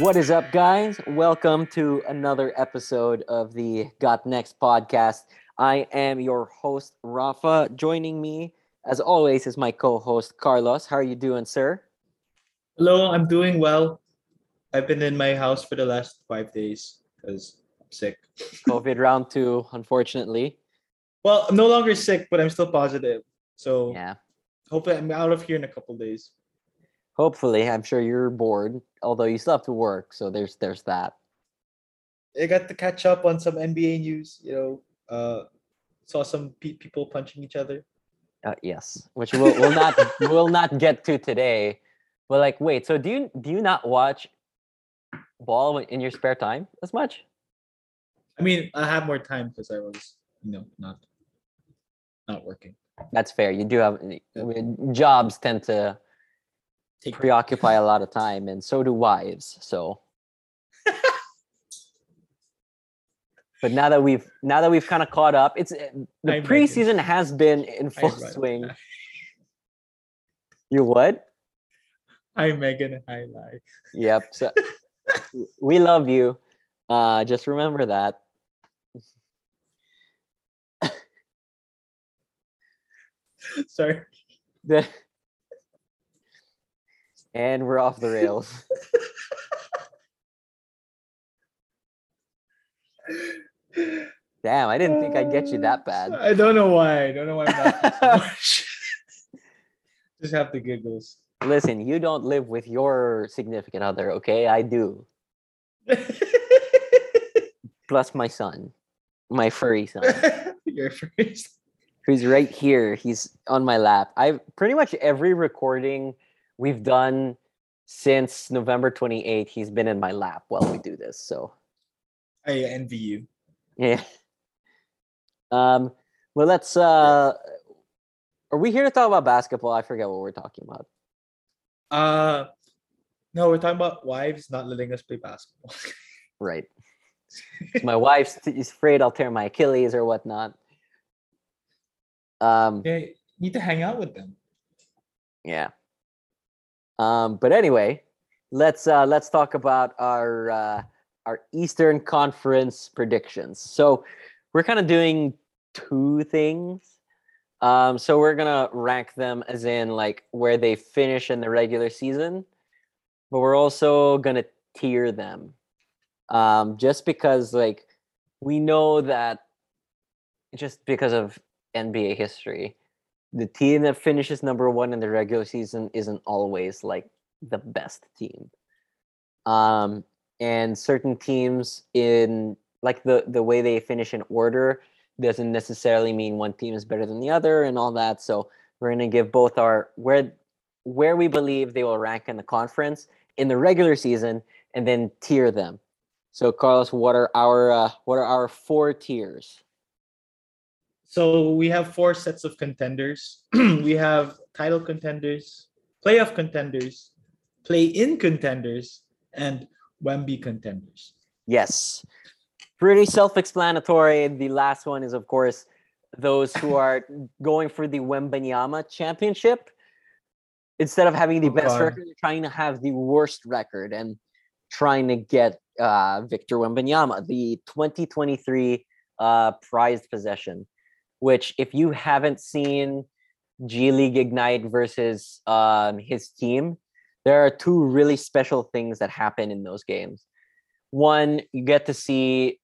What is up, guys? Welcome to another episode of the Got Next podcast. I am your host, Rafa. Joining me, as always, is my co-host Carlos. How are you doing, sir? Hello, I'm doing well. I've been in my house for the last five days because I'm sick. COVID round two, unfortunately. Well, I'm no longer sick, but I'm still positive. So Yeah. hopefully I'm out of here in a couple days. Hopefully, I'm sure you're bored, although you still have to work, so there's there's that. I got to catch up on some NBA news. You know, uh, saw some pe- people punching each other. Uh, yes, which we'll, we'll not we'll not get to today. But like, wait, so do you do you not watch ball in your spare time as much? I mean, I have more time because I was, you know, not not working. That's fair. You do have I mean, jobs tend to Take preoccupy a lot of time, and so do wives. So, but now that we've now that we've kind of caught up, it's uh, the Megan. preseason has been in full swing. You what? I'm Megan. Hi, Lai. Yep. So we love you. Uh, just remember that. Sorry. The- and we're off the rails. Damn, I didn't think I'd get you that bad. I don't know why. I don't know why I'm laughing so much. Just have the giggles. Listen, you don't live with your significant other, okay? I do. Plus my son, my furry son, Your first. who's right here. He's on my lap. I've pretty much every recording we've done since November 28th, he's been in my lap while we do this. So I envy you. yeah. Um, well let's uh are we here to talk about basketball? I forget what we're talking about. Uh no, we're talking about wives not letting us play basketball. Right. my wife's is afraid I'll tear my Achilles or whatnot. Um, yeah, need to hang out with them. yeah. Um, but anyway, let's uh, let's talk about our uh, our Eastern Conference predictions. So we're kind of doing two things. Um, so we're gonna rank them as in like where they finish in the regular season, but we're also gonna tier them. Um, just because like we know that just because of NBA history, the team that finishes number one in the regular season isn't always like the best team. Um, and certain teams in like the the way they finish in order doesn't necessarily mean one team is better than the other and all that. So we're gonna give both our where where we believe they will rank in the conference in the regular season and then tier them. So Carlos, what are our uh, what are our four tiers? So we have four sets of contenders. we have title contenders, playoff contenders, play-in contenders, and Wemby contenders. Yes. Pretty self explanatory. The last one is, of course, those who are going for the Wembanyama championship. Instead of having the Oh, best record, trying to have the worst record and trying to get uh, Victor Wembanyama, the 2023 uh, prized possession. Which, if you haven't seen G League Ignite versus um, his team, there are two really special things that happen in those games. One you get to see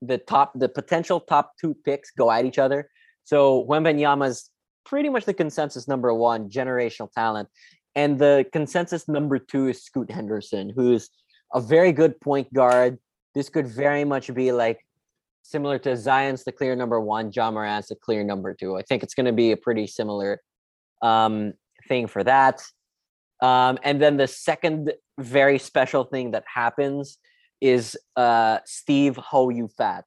the top the potential top two picks go at each other. So Wembanyama's pretty much the consensus number one generational talent and the consensus number two is Scoot Henderson who's a very good point guard. This could very much be like similar to Zion's the clear number one Ja Morant's the clear number two I think it's going to be a pretty similar um, thing for that um, and then the second very special thing that happens is uh, Steve Ho You Fat.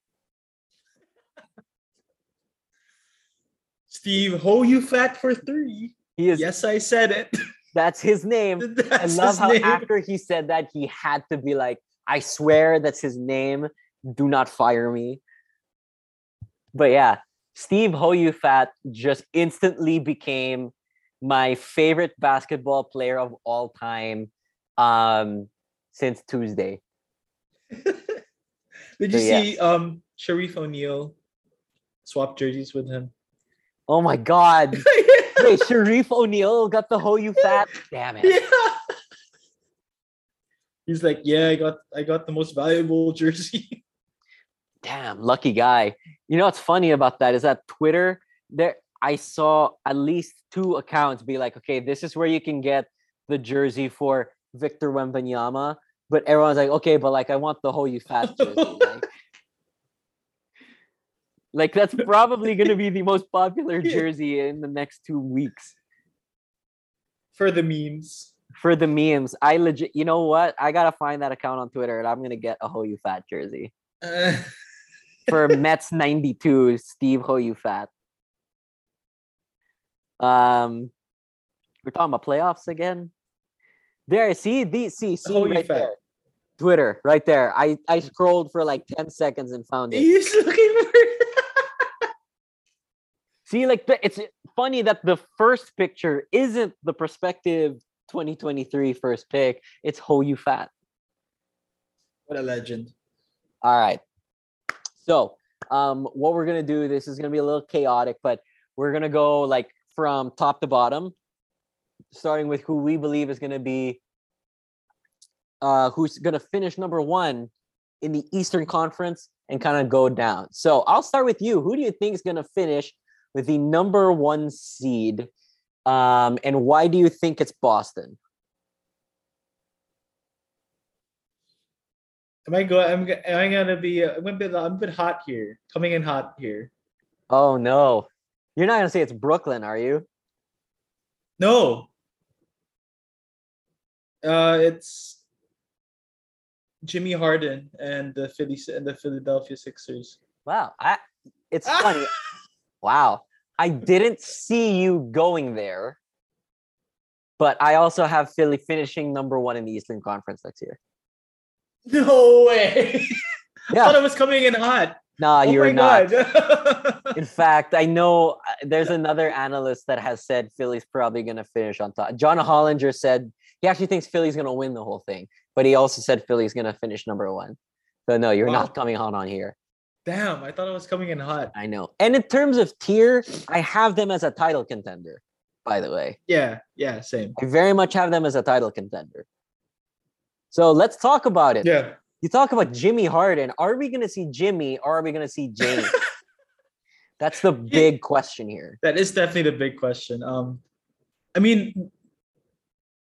Steve, ho you fat for three. He is Yes, I said it. that's his name. I love how name. after he said that he had to be like, I swear that's his name. Do not fire me. But yeah, Steve Ho You Fat just instantly became my favorite basketball player of all time. Um, since Tuesday. Did you So, see um Shareef O'Neal swap jerseys with him? Oh my god. Wait, Shareef O'Neal got the Ho You Fat. Damn it. yeah. He's like, yeah, I got I got the most valuable jersey. Damn, lucky guy. You know what's funny about that is that Twitter, there I saw at least two accounts be like, okay, this is where you can get the jersey for Victor Wembanyama. But everyone's like, okay, but like I want the Ho You Fat jersey. like, like, that's probably gonna be the most popular jersey in the next two weeks. For the memes. For the memes. I legit you know what? I gotta find that account on Twitter and I'm gonna get a Ho You Fat jersey. Uh, for Mets 92, Steve Ho you fat. Um we're talking about playoffs again. There, see these see, see Ho right there. Twitter, right there. I, I scrolled for like 10 seconds and found it. He's looking for See, like the, it's funny that the first picture isn't the prospective 2023 first pick. It's Ho you fat. What a legend. All right. So, um, what we're gonna do, this is gonna be a little chaotic, but we're gonna go like from top to bottom, starting with who we believe is gonna be uh who's gonna finish number one in the Eastern Conference and kind of go down. So I'll start with you. Who do you think is gonna finish with the number one seed? Um, and why do you think it's Boston? Am I go? I'm. Am I gonna be? I'm a bit. I'm a bit hot here. Coming in hot here. Oh no. You're not gonna say it's Brooklyn, are you? No. Uh, it's Jimmy Harden and the Philly and the Philadelphia Sixers. Wow, I it's Ah! funny. Wow, I didn't see you going there, but I also have Philly finishing number one in the Eastern Conference next year. No way! I thought it was coming in hot. nah, oh you're not. In fact, I know uh, there's another analyst that has said Philly's probably going to finish on top. John Hollinger said he actually thinks Philly's going to win the whole thing, but he also said Philly's going to finish number one. So no, you're Wow. not coming hot on here. Damn, I thought I was coming in hot. I know. And in terms of tier, I have them as a title contender. By the way. Yeah, yeah, same. I very much have them as a title contender. So let's talk about it. Yeah. You talk about Jimmy Harden. Are we going to see Jimmy or are we going to see James? That's the big question here. That is definitely the big question. Um, I mean,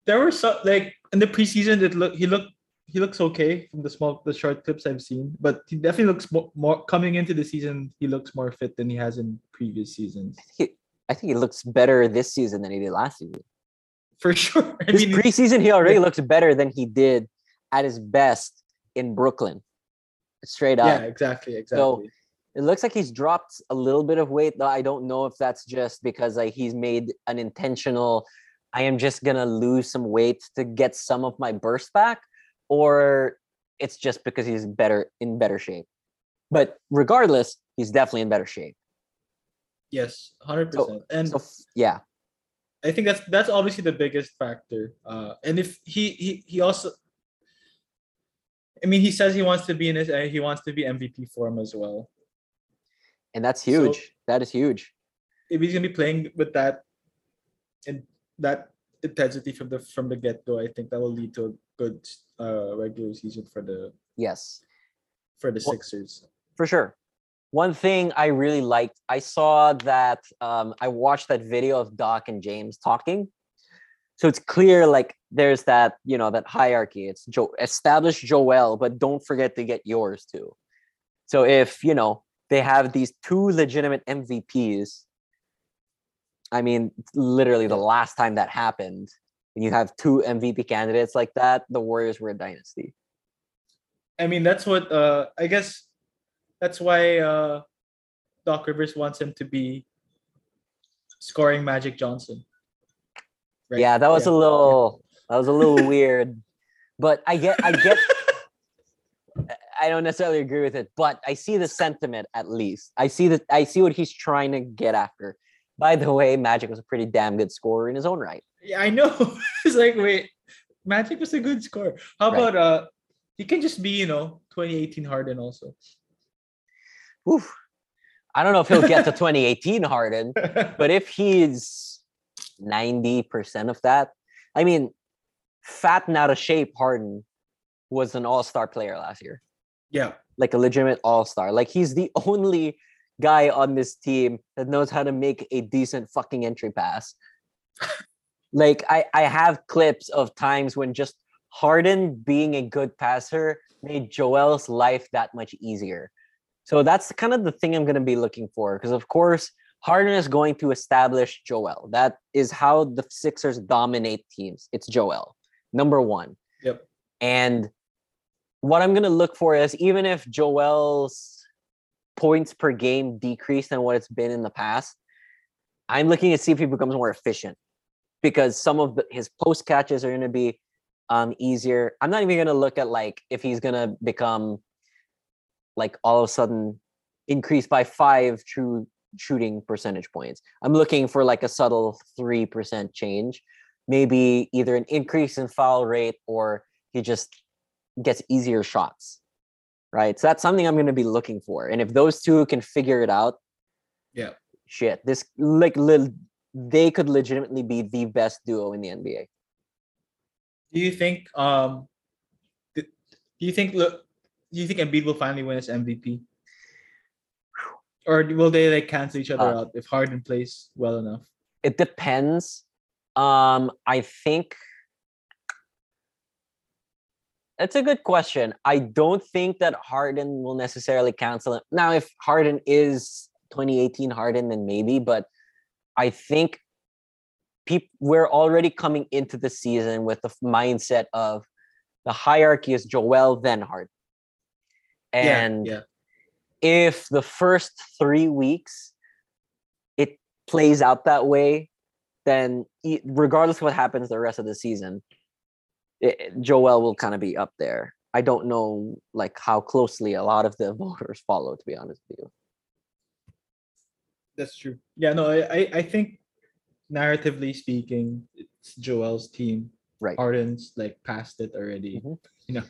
there were some like in the preseason. It look he looked he looks okay from the small the short clips I've seen, but he definitely looks more, more coming into the season. He looks more fit than he has in previous seasons, He, I think he looks better this season than he did last season. for sure. I This mean, preseason, he already yeah. looks better than he did at his best in Brooklyn. Straight up. yeah, exactly, exactly. So It looks like he's dropped a little bit of weight, though. I don't know if that's just because like he's made an intentional. I am just gonna lose some weight to get some of my burst back, or it's just because he's better in better shape. But regardless, he's definitely in better shape. yes, hundred So- percent. And So yeah, I think that's that's obviously the biggest factor. Uh, and if he he he also, I mean, he says he wants to be in his uh, he wants to be MVP form as well. and that's So- huge. that is huge. If he's gonna be playing with that, and that intensity from the from the get go, I think that will lead to a good uh regular season for the Yes. for the Well- Sixers. for sure. One thing I really liked, I saw that um, I watched that video of Doc and James talking. So it's clear, like there's that you know that hierarchy. It's Joe establish Joel, but don't forget to get yours too. So if you know they have these two legitimate MVPs, I mean, literally the last time that happened, when you have two MVP candidates like that, the Warriors were a dynasty. I mean, that's what uh I guess that's why uh Doc Rivers wants him to be scoring Magic Johnson. Right? Yeah, that was a little that was a little weird. But I get I get I don't necessarily agree with it, but I see the sentiment at least. I see that I see what he's trying to get after. By the way, Magic was a pretty damn good scorer in his own right. Yeah, I know. it's like wait, Magic was a good scorer. How Right. about uh he can just be, you know, 2018 Harden also. Oof. I don't know if he'll get to 2018 Harden, but if he's 90% of that, I mean, fat and out of shape Harden was an all-star player last year. yeah. Like a legitimate all-star. Like he's the only guy on this team that knows how to make a decent fucking entry pass. like I, I have clips of times when just Harden being a good passer made Joel's life that much easier. So that's kind of the thing I'm going to be looking for because of course Harden is going to establish Joel. That is how the Sixers dominate teams. It's Joel, number one. Yep. And what I'm going to look for is even if Joel's points per game decrease than what it's been in the past, I'm looking to see if he becomes more efficient because some of the, his post catches are going to be um, easier. I'm not even going to look at like if he's going to become like all of a sudden increase by five true shooting percentage points. I'm looking for like a subtle 3% change, maybe either an increase in foul rate or he just gets easier shots. Right. So that's something I'm going to be looking for. And if those two can figure it out, Yeah. shit, this like li- they could legitimately be the best duo in the NBA. Do you think um do do you think look do you think Embiid will finally win his MVP? Or will they like cancel each other Uh, out if Harden plays well enough? It depends. Um, I think that's a good question. I don't think that Harden will necessarily cancel it. Now, if Harden is 2018 Harden, then maybe, but I think peop- we're already coming into the season with the mindset of the hierarchy is Joel, then Harden. And yeah, if the first three weeks it plays out that way, then regardless of what happens the rest of the season, it, Joel will kind of be up there. I don't know like how closely a lot of the voters follow, to be honest with you. that's true. Yeah, no, I I, think narratively speaking, it's Joel's team. Right. Harden's like past it already. Mhm. You know.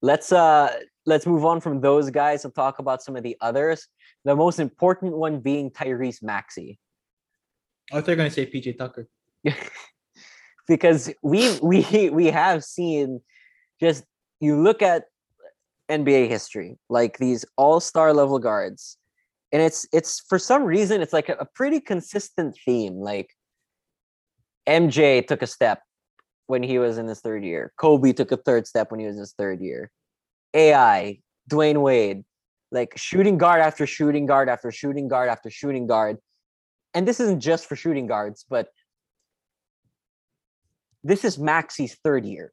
Let's uh let's move on from those guys and talk about some of the others. The most important one being Tyrese Maxey. I thought they're gonna say PJ Tucker. because we we we have seen just you look at NBA history like these all-star level guards and it's it's for some reason it's like a, a pretty consistent theme like MJ took a step when he was in his third year Kobe took a third step when he was in his third year AI Dwyane Wade like shooting guard after shooting guard after shooting guard after shooting guard and this isn't just for shooting guards but this is Maxey's third year.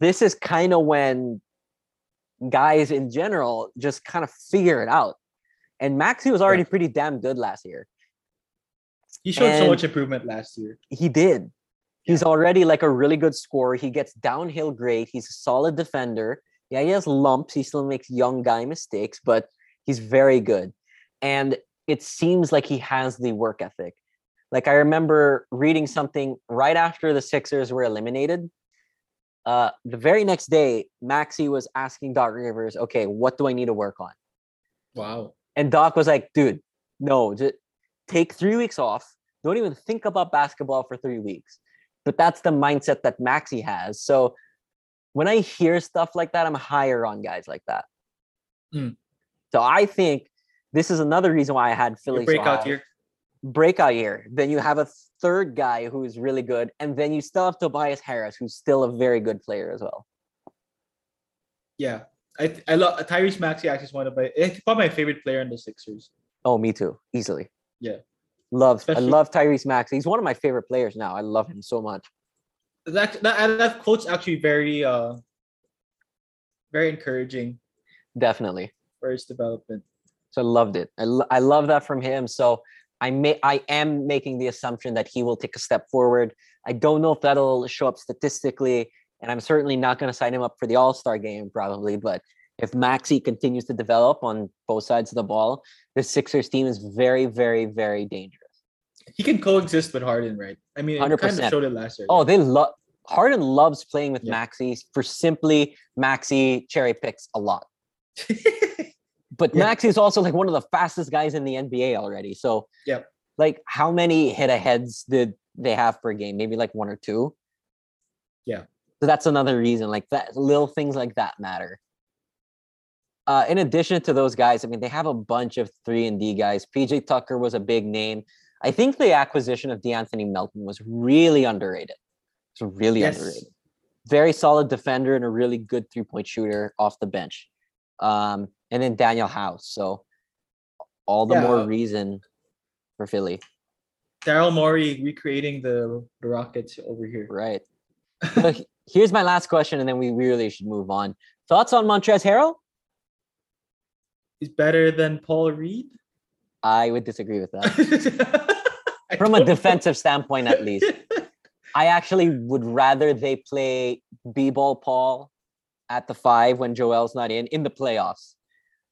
This is kind of when guys in general just kind of figure it out. And Maxey was already pretty damn good last year. He showed so much improvement last year. He did. He's already like a really good scorer. He gets downhill great. He's a solid defender. Yeah, he has lumps. He still makes young guy mistakes, but he's very good. And it seems like he has the work ethic. Like I remember reading something right after the Sixers were eliminated. Uh, the very next day, Maxey was asking Doc Rivers, "Okay, what do I need to work on?" Wow. And Doc was like, "Dude, no, just take three weeks off. Don't even think about basketball for three weeks." But that's the mindset that Maxey has. So when I hear stuff like that, I'm higher on guys like that. Mm. So I think this is another reason why I had Philly breakout year. breakout year. Then you have a third guy who's really good, and then you still have Tobias Harris, who's still a very good player as well. Yeah. I th- I love Tyrese Maxey actually is one of my it's probably my favorite player in the Sixers. Oh, me too, easily. Yeah. love Especially- I love Tyrese Max. He's one of my favorite players now. I love him so much. That that, that quote's actually very uh very encouraging Definitely. for his development. So I loved it. I, lo- I love that from him. So I may I am making the assumption that he will take a step forward. I don't know if that'll show up statistically, and I'm certainly not going to sign him up for the All Star game probably. But if Maxey continues to develop on both sides of the ball, the Sixers team is very, very, very dangerous. He can coexist with Harden, right? I mean, it kind of showed it last year. Oh, they love. Harden loves playing with Yeah. Maxey for simply Maxey cherry picks a lot. But Yeah. Maxey is also like one of the fastest guys in the NBA already. So yeah, like how many hit aheads did they have per game? Maybe like one or two. Yeah. So that's another reason. Like that little things like that matter. Uh, in addition to those guys, I mean, they have a bunch of three and D guys. PJ Tucker was a big name. I think the acquisition of De'Anthony Melton was really underrated. It's really Yes. underrated. Very solid defender and a really good three point shooter off the bench. Um, and then Danuel House. So all the Yeah, more reason for Philly, Daryl Morey recreating the, the Rockets over here. right? So here's my last question, and then we really should move on. Thoughts on Montrez Harrell? He's better than Paul Reed. I would disagree with that. From a defensive standpoint, at least. I actually would rather they play B-ball Paul at the five when Joel's not in in the playoffs.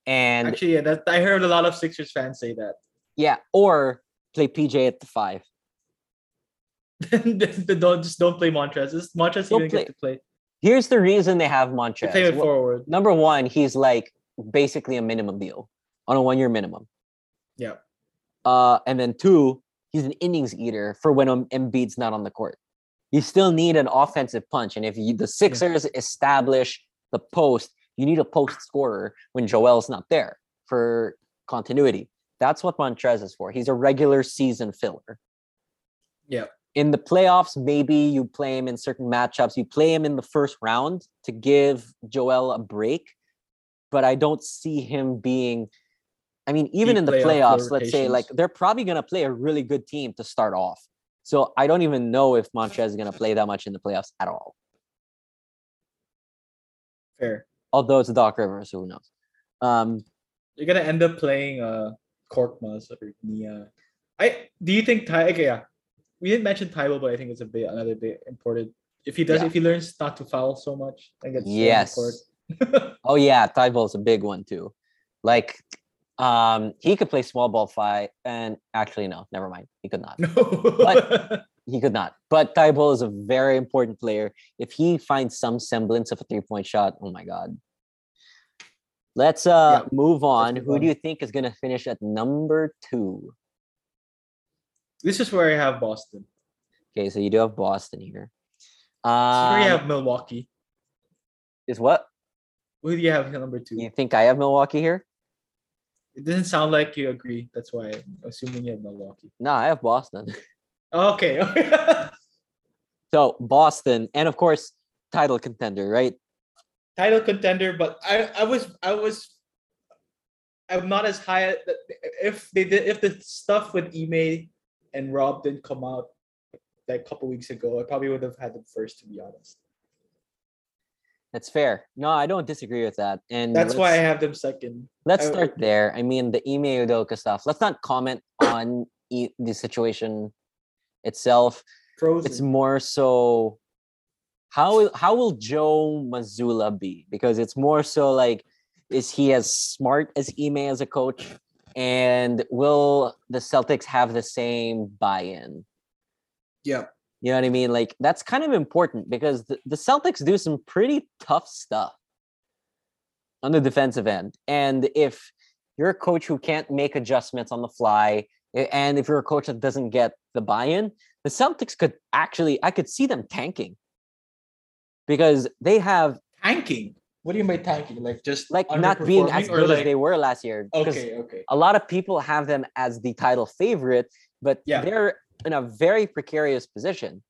And Actually, yeah, that I heard a lot of Sixers fans say that. yeah, or play PJ at the five. Then don't just don't play Montrez. Just Montrez Don't even play- get to play. Here's the reason they have They Montrez. play it Wh- forward. Number one, he's like basically a minimum deal on a one-year minimum. Yeah. Uh, and then two, he's an innings eater for when Embiid's not on the court. You still need an offensive punch, and if you, the Sixers establish the post, you need a post scorer when Joel's not there for continuity. That's what Montrez is for. He's a regular season filler. Yeah. In the playoffs, maybe you play him in certain matchups. You play him in the first round to give Joel a break, but I don't see him being. I mean, even in the playoff playoffs, let's say like they're probably going to play a really good team to start off. So I don't even know if Montrez is going to play that much in the playoffs at all. Fair. Although it's a Doc Rivers, so who knows? Um, You're gonna end up playing uh Korkmaz or Niang. I do you think Ty okay, yeah. We didn't mention Thybulle, but I think it's a bit another bit important. If he does, Yeah. if he learns not to foul so much, I guess yes. oh yeah, Thybulle's a big one too. Like, um, he could play small ball five, and actually no, never mind, he could not. no. But- He could not. But Thybulle is a very important player. If he finds some semblance of a three point shot, oh my god. Let's uh Yeah, move on. move Who on. do you think is gonna finish at number two? this is where I have Boston. Okay, so you do have Boston here. Is where you Um, have Milwaukee. is what? Who do you have number two? You think I have Milwaukee here? It doesn't sound like you agree. That's why I'm assuming you have Milwaukee. No, I have Boston. Okay. So Boston, and of course, title contender, right? Title contender, but I, I was I was I'm not as high if they did if the stuff with Ime and Rob didn't come out like a couple weeks ago, I probably would have had them first to be honest. That's fair. No, I don't disagree with that. And That's why I have them second. Let's I- start there. I mean, the Ime Udoka stuff. Let's not comment on e- the situation itself. Frozen. It's more so how will- how will Joe Mazzulla be? Because it's more so like, is he as smart as Ime as a coach? And will the Celtics have the same buy-in? yeah. You know what I mean? Like that's kind of important because the, the Celtics do some pretty tough stuff on the defensive end. And if you're a coach who can't make adjustments on the fly, and if you're a coach that doesn't get the buy-in, the Celtics could actually I could see them tanking. Because they have Tanking. What do you mean tanking? Like just like not being as good like- as they were last year. Okay, okay. a lot of people have them as the title favorite, but Yeah. they're in a very precarious position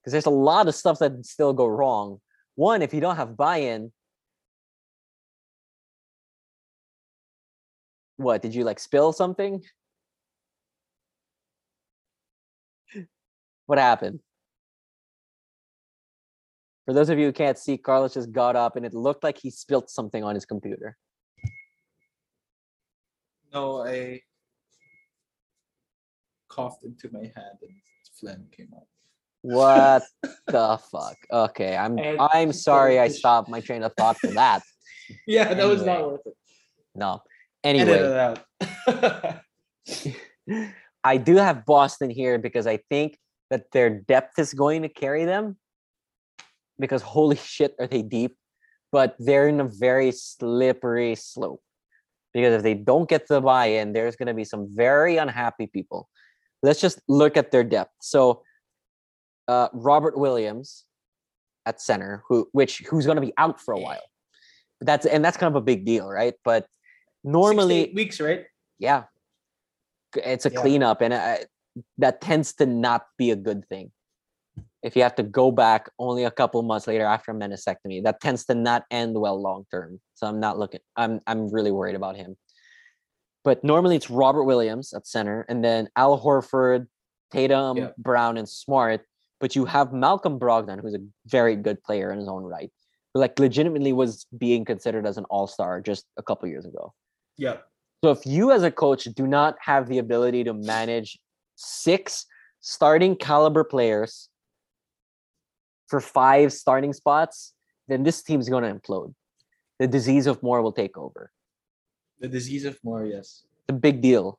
because there's a lot of stuff that can still go wrong. One, if you don't have buy-in, what did you like spill something? What happened? For those of you who can't see, Carlos just got up and it looked like he spilled something on his computer. No, I coughed into my hand and phlegm came out. What the fuck? Okay, I'm And I'm sorry I stopped my train of thought for that. Yeah, that was not worth it. No. Anyway. I do have Boston here because I think that their depth is going to carry them. because holy shit are they deep, but they're in a very slippery slope. Because if they don't get the buy-in, there's going to be some very unhappy people. Let's just look at their depth. So, uh, Robert Williams at center, who which who's going to be out for a while. That's and that's kind of a big deal, right? But normally, weeks, right? yeah, it's a Yeah. cleanup, and uh, that tends to not be a good thing. If you have to go back only a couple months later after a meniscectomy, that tends to not end well long term. So I'm not looking. I'm I'm really worried about him. But normally it's Robert Williams at center, and then Al Horford, Tatum, Yeah. Brown, and Smart. But you have Malcolm Brogdon, who's a very good player in his own right, who like legitimately was being considered as an all star just a couple years ago. Yeah. So if you as a coach do not have the ability to manage six starting caliber players for five starting spots, then this team's going to implode. The disease of more will take over. The disease of more, yes. The big deal.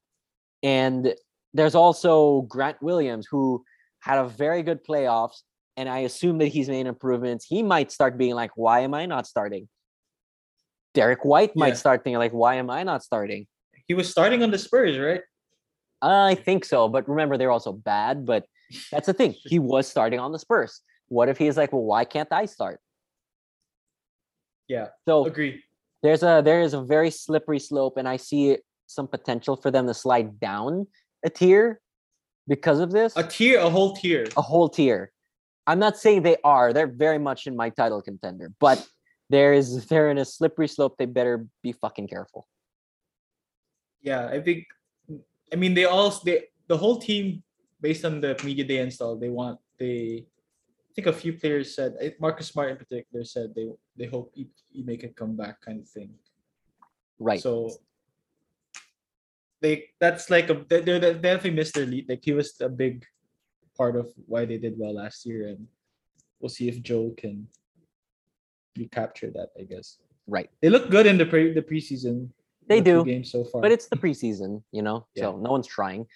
And there's also Grant Williams who had a very good playoffs and I assume that he's made improvements. He might start being like, why am I not starting? Derrick White might Yeah. start thinking like, why am I not starting? He was starting on the Spurs, right? I think so, but remember they're also bad. But that's the thing. He was starting on the Spurs. What if he's like, well, why can't I start? Yeah. So Agree. There's a there is a very slippery slope, and I see some potential for them to slide down a tier because of this. A tier, a whole tier. A whole tier. I'm not saying they are. They're very much in my title contender, but there is they're in a slippery slope. They better be fucking careful. Yeah, I think. I mean, they all they the whole team, based on the media they installed, they want they. Think a few players said eh, Marcus Smart in particular said they they hope he, he make a comeback kind of thing. Right. So they that's like a they they they definitely missed their lead. Like he was a big part of why they did well last year, and we'll see if Joe can recapture that. I guess right. they look good in the pre the preseason. They the do, games so far. But it's the preseason, you know, Yeah. so no one's trying.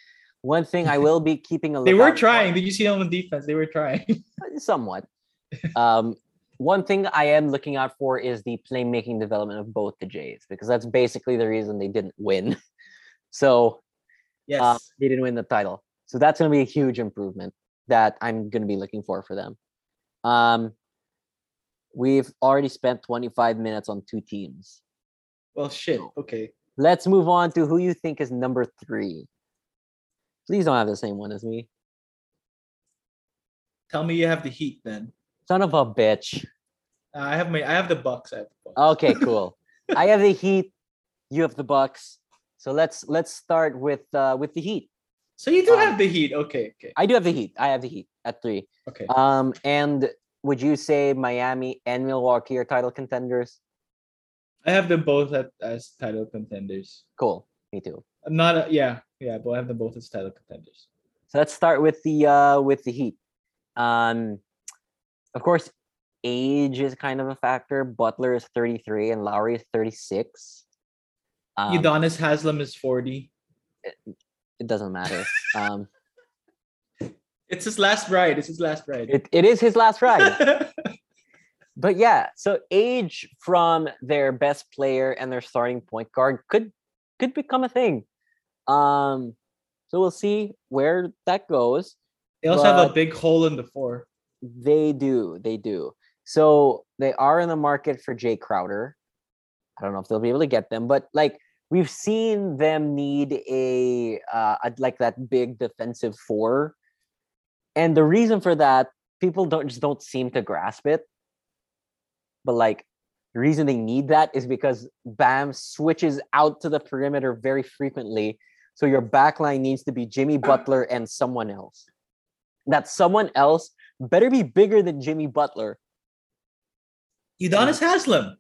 One thing I will be keeping a they were for- trying. Did you see them on defense? They were trying. somewhat. Um, one thing I am looking out for is the playmaking development of both the Jays because that's basically the reason they didn't win. So yes. uh, they didn't win the title. So that's going to be a huge improvement that I'm going to be looking for for them. Um, we've already spent 25 minutes on two teams. well, shit. Okay. Let's move on to who you think is number three. Please don't have the same one as me. Tell me you have the Heat then. Son of a bitch. Uh, I have my. I have the Bucks. I have the Bucks. Okay, cool. I have the Heat. You have the Bucks. So let's let's start with uh with the Heat. So you do um, have the Heat. Okay. Okay. I do have the Heat. I have the Heat at three. Okay. Um, and would you say Miami and Milwaukee are title contenders? I have them both at, as title contenders. Cool. Me too. I'm not. A, yeah. Yeah. But I have them both as title contenders. So let's start with the uh with the Heat. Um, of course, age is kind of a factor. Butler is 33 and Lowry is 36. Um, Udonis Haslem is 40. it doesn't matter. Um, It's his last ride. It's his last ride. it, it is his last ride. but yeah, so age from their best player and their starting point guard could could become a thing. Um, so we'll see where that goes. they also have a big hole in the four. They do, they do. So they are in the market for Jae Crowder. I don't know if they'll be able to get them, but like we've seen them need a uh a- like that big defensive four. And the reason for that, people don't just don't seem to grasp it. But like the reason they need that is because Bam switches out to the perimeter very frequently. So your backline needs to be Jimmy Butler and someone else. That someone else better be bigger than Jimmy Butler. Udonis Haslem.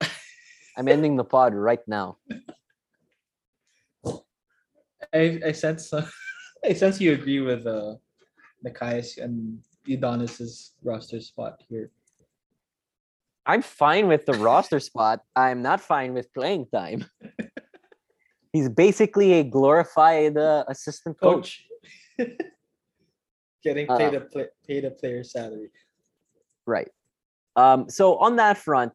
I'm ending the pod right now. I, I sense uh, I sense you agree with uh Nikias and Udonis's roster spot here. I'm fine with the roster spot. I'm not fine with playing time. He's basically a glorified uh, assistant coach. Coach. getting Uh, paid a play, paid a player's salary. Right. Um, so on that front,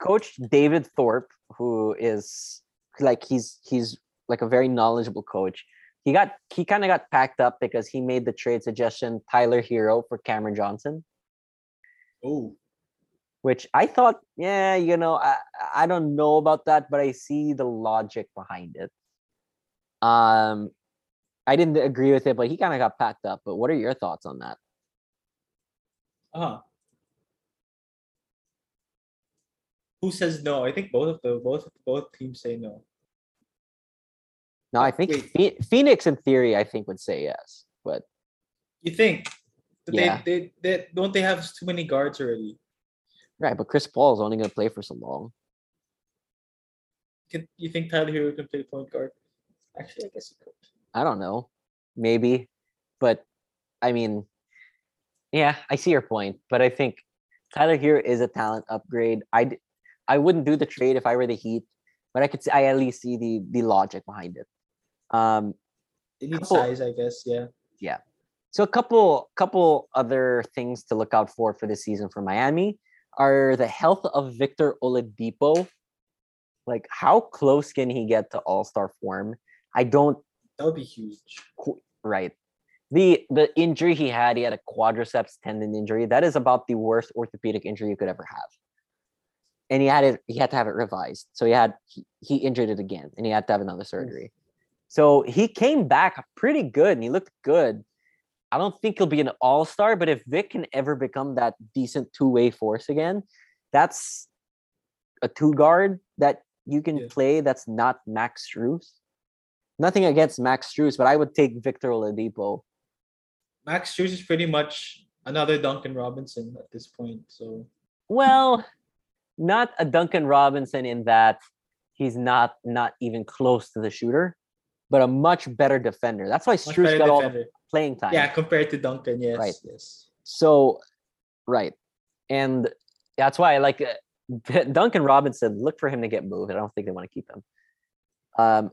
Coach David Thorpe, who is like he's he's like a very knowledgeable coach. He got he kind of got packed up because he made the trade suggestion Tyler Herro for Cameron Johnson, Oh, which I thought, yeah, you know, I I don't know about that, but I see the logic behind it. Um, I didn't agree with it, but he kind of got packed up. But what are your thoughts on that? Uh-huh. Who says no? I think both of the both both teams say no. No, I think wait. Phoenix, in theory, I think would say yes, but You think? But Yeah. they, they they don't they have too many guards already? Right. But Chris Paul is only going to play for so long. Can you think Tyler Herro can play point guard? Actually, I guess he could. I don't know, maybe, but I mean, yeah, I see your point, but I think Tyler here is a talent upgrade. I I wouldn't do the trade if I were the Heat, but I could see, I at least see the the logic behind it. Um, They need Couple- size, I guess. Yeah. Yeah. so a couple couple other things to look out for for this season for Miami are the health of Victor Oladipo. Like, how close can he get to All Star form? I don't That would be huge. right. The the injury he had, he had a quadriceps tendon injury. That is about the worst orthopedic injury you could ever have. And he had it, he had to have it revised. So he had he, he injured it again and he had to have another surgery. So he came back pretty good and he looked good. I don't think he'll be an all-star, but if Vic can ever become that decent two-way force again, that's a two guard that you can Yeah. play that's not Max Strus. Nothing against Max Strus, but I would take Victor Oladipo. Max Strus is pretty much another Duncan Robinson at this point. So Well, not a Duncan Robinson in that he's not not even close to the shooter, but a much better defender. That's why Strus got all the defender. Playing time. Yeah, compared to Duncan. Yes. Right. Yes. So, right, and that's why I like uh, Duncan Robinson. Look for him to get moved. I don't think they want to keep him. Um,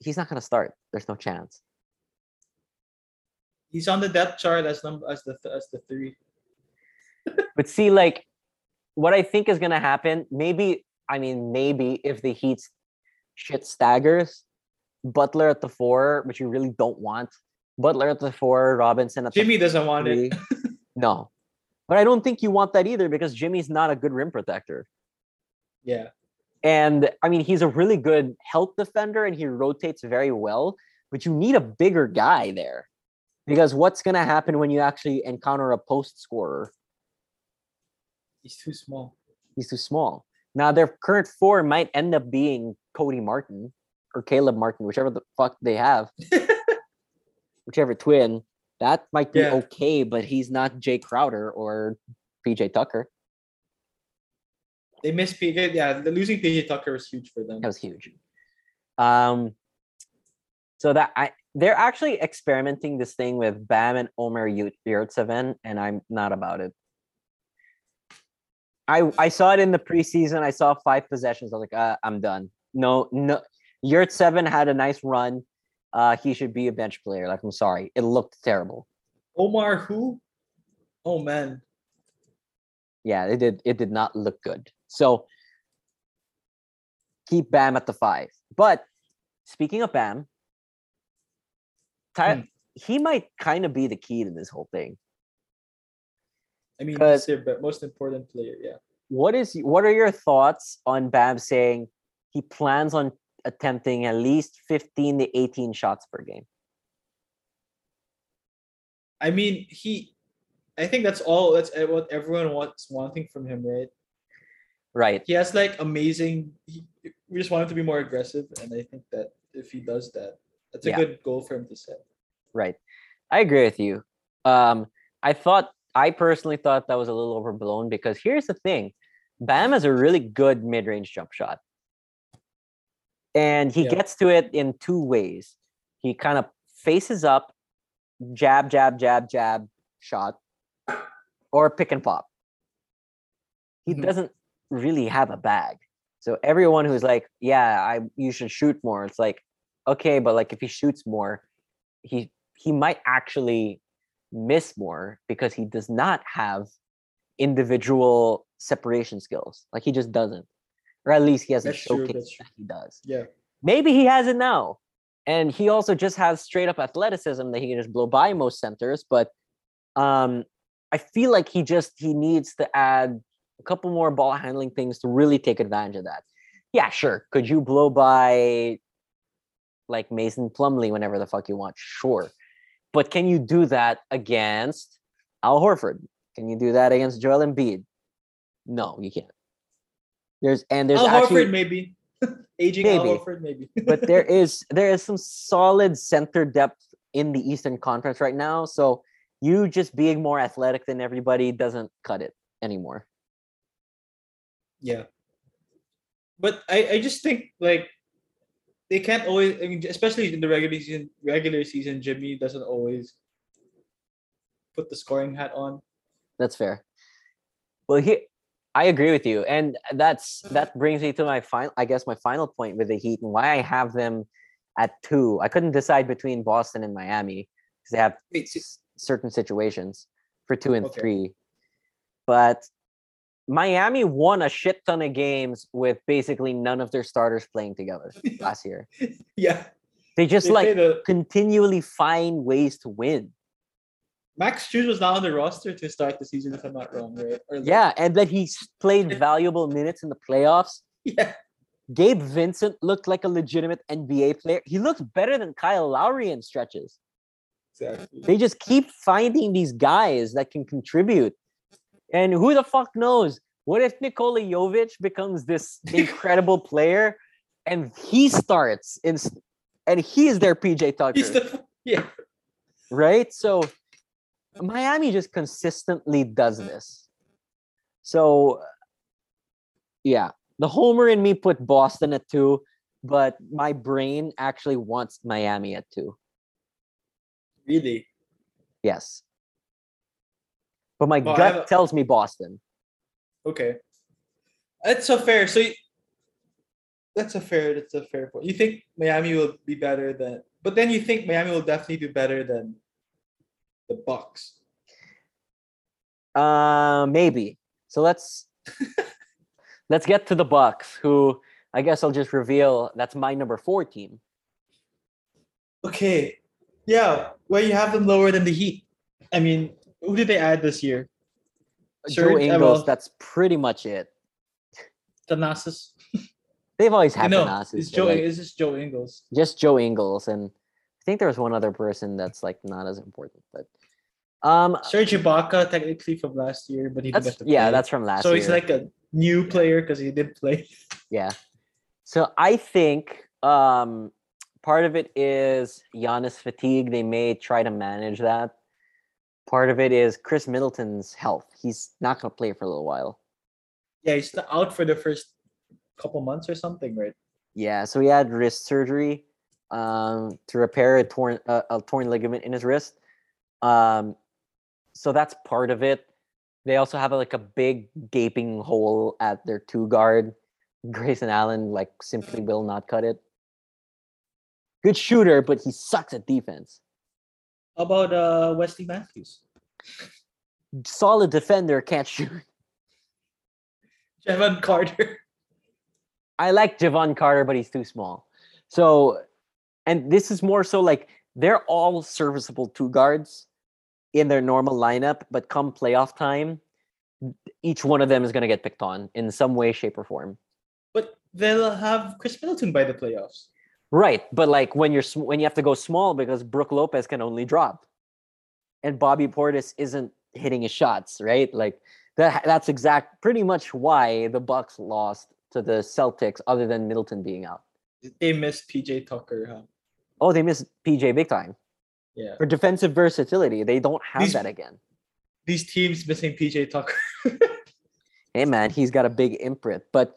he's not going to start. There's no chance. He's on the depth chart as number as the th- as the three. But see, like, what I think is going to happen, maybe, I mean, maybe if the Heat's shit staggers, Butler at the four, which you really don't want. Butler at the four, Robinson at Jimmy the doesn't want it. no. But I don't think you want that either because Jimmy's not a good rim protector. Yeah. And I mean, he's a really good help defender and he rotates very well, but you need a bigger guy there. Because what's going to happen when you actually encounter a post scorer? He's too small. He's too small. Now, their current four might end up being Cody Martin or Caleb Martin, whichever the fuck they have, whichever twin. That might be Yeah. okay, but he's not Jae Crowder or PJ Tucker. They missed PJ. Yeah, the losing PJ Tucker was huge for them. That was huge. Um, so that I they're actually experimenting this thing with Bam and Omer Yur- Yurtseven, and I'm not about it. I I saw it in the preseason. I saw five possessions. I was like, uh, I'm done. No, no. Yurtseven had a nice run. Uh, he should be a bench player. Like, I'm sorry, it looked terrible. Omar who? Oh man. Yeah, it did. It did not look good. So keep Bam at the five. But speaking of Bam, Ty- Hmm. he might kind of be the key to this whole thing. I mean, he's their most important player. Yeah. What is what are your thoughts on Bam saying he plans on attempting at least 15 to 18 shots per game? I mean, he. I think that's all. That's what everyone wants wanting from him, right? Right. He has like amazing. He, we just want him to be more aggressive, and I think that if he does that, that's a Yeah. good goal for him to set. Right. I agree with you. Um, I thought I personally thought that was a little overblown because here's the thing. Bam has a really good mid-range jump shot. And he Yeah. gets to it in two ways. He kind of faces up, jab, jab, jab, jab, shot, or pick and pop. He Mhm. doesn't really have a bag. So everyone who's like, yeah, I you should shoot more. It's like, okay, but like if he shoots more, he he might actually miss more because he does not have individual separation skills. Like he just doesn't, or at least he hasn't That's showcased true. that he does. Yeah. Maybe he has it now, and he also just has straight up athleticism that he can just blow by most centers. But um, I feel like he just he needs to add a couple more ball handling things to really take advantage of that. Yeah, sure. Could you blow by like Mason Plumlee whenever the fuck you want? Sure. But can you do that against Al Horford? Can you do that against Joel Embiid? No, you can't. There's and there's Al actually Horford maybe. Aging Al Maybe. Horford maybe. but there is there is some solid center depth in the Eastern Conference right now. So you just being more athletic than everybody doesn't cut it anymore. Yeah. But I, I just think like they can't always I mean especially in the regular season regular season Jimmy doesn't always put the scoring hat on. That's fair. Well, here I agree with you, and that's mm. that brings me to my final. I guess my final point with the Heat and why I have them at two. I couldn't decide between Boston and Miami because they have Wait, s- certain situations for two and Okay. three. But Miami won a shit ton of games with basically none of their starters playing together last year. yeah. They just They like a- continually find ways to win. Max Strus was not on the roster to start the season, if I'm not wrong, right? Like- Yeah, and then he played valuable minutes in the playoffs. Yeah. Gabe Vincent looked like a legitimate NBA player. He looks better than Kyle Lowry in stretches. Exactly. They just keep finding these guys that can contribute. And who the fuck knows? What if Nikola Jovic becomes this incredible player and he starts in, and he's their PJ Tucker, He's the yeah. right? So Miami just consistently does mm. this. So yeah, the homer in me put Boston at two, but my brain actually wants Miami at two. Really. Yes. But my Well, gut a- tells me Boston. Okay. That's so fair. So y- that's a fair. That's a fair point. You think Miami will be better than, but then you think Miami will definitely do better than the Bucks. Uh maybe. So let's let's get to the Bucks, who I guess I'll just reveal that's my number four team. Okay. Yeah. Well, you have them lower than the Heat. I mean, who did they add this year? Joe Ingles, that's pretty much it. Thanasis. They've always had know. Thanasis, It's Joe. like, It's just Joe Ingles. just Joe Ingles, and I think there was one other person that's like not as important, but um, Serge Ibaka, technically from last year, but he didn't get to yeah, play. that's from last year. so year. he's like a new player because he did play. Yeah. So I think um part of it is Giannis fatigue. They may try to manage that. Part of it is Khris Middleton's health. He's not going to play for a little while. Yeah, he's out for the first couple months or something, right? Yeah, so he had wrist surgery um to repair a torn uh, a torn ligament in his wrist. Um so that's part of it. They also have like a big gaping hole at their two guard. Grayson Allen like simply will not cut it. Good shooter, but he sucks at defense. How about uh Wesley Matthews? Solid defender, can't shoot. Jevon Carter. I like Jevon Carter, but he's too small. So, and this is more so like they're all serviceable two guards in their normal lineup, but come playoff time, each one of them is going to get picked on in some way, shape, or form. But they'll have Khris Middleton by the playoffs. Right, but like when you're when you have to go small because Brook Lopez can only drop, and Bobby Portis isn't hitting his shots. Right, like that. That's exact pretty much why the Bucks lost to the Celtics, other than Middleton being out. They missed PJ Tucker, huh? Oh, they missed PJ big time Yeah. for defensive versatility. They don't have These- that again. These teams missing PJ Tucker. Hey man, he's got a big imprint, but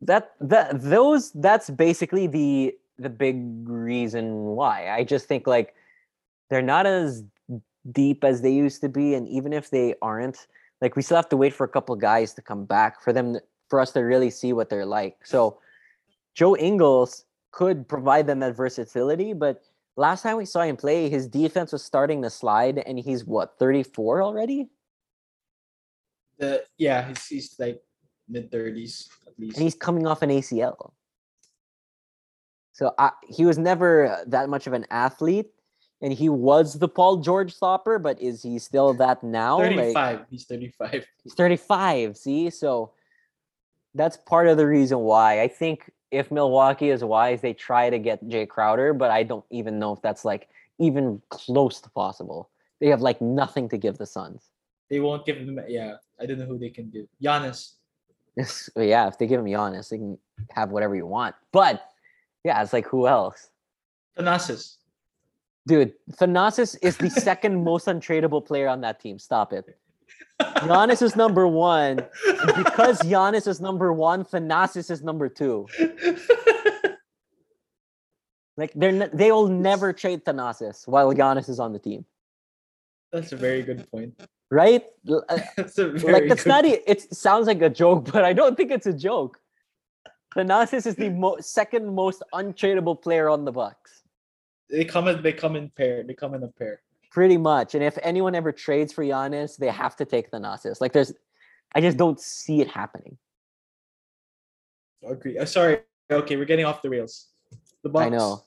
that that those that's basically the the big reason why. I just think like they're not as deep as they used to be, and even if they aren't, like we still have to wait for a couple guys to come back for them for us to really see what they're like. So Joe Ingles could provide them that versatility, but last time we saw him play, his defense was starting to slide, and he's what thirty four already, The yeah, he's he's like mid thirties at least. and he's coming off an ACL. So I, he was never uh, that much of an athlete, and he was the Paul George stopper. But is he still that now? Like, Thirty-five. he's thirty-five. He's 35. See, so that's part of the reason why I think if Milwaukee is wise, they try to get Jae Crowder, but I don't even know if that's like even close to possible. They have like nothing to give the Suns. They won't give him. Yeah, I don't know who they can give. Giannis. Yeah, if they give him Giannis, they can have whatever you want. But yeah, it's like who else? Thanasis. Dude, Thanasis is the second most untradeable player on that team. Stop it. Giannis is number one. And because Giannis is number one, Thanasis is number two. Like they're ne- they will never trade Thanasis while Giannis is on the team, That's a very good point. right? That's a very like that's not e- it sounds like a joke, but I don't think it's a joke. Thanasis is the mo- second most untradeable player on the Bucks, They come in. They come in pair. They come in a pair. Pretty much. And if anyone ever trades for Giannis, they have to take Thanasis. Like there's, I just don't see it happening. Agree. Uh, sorry. Okay, we're getting off the rails. The Bucks. I know.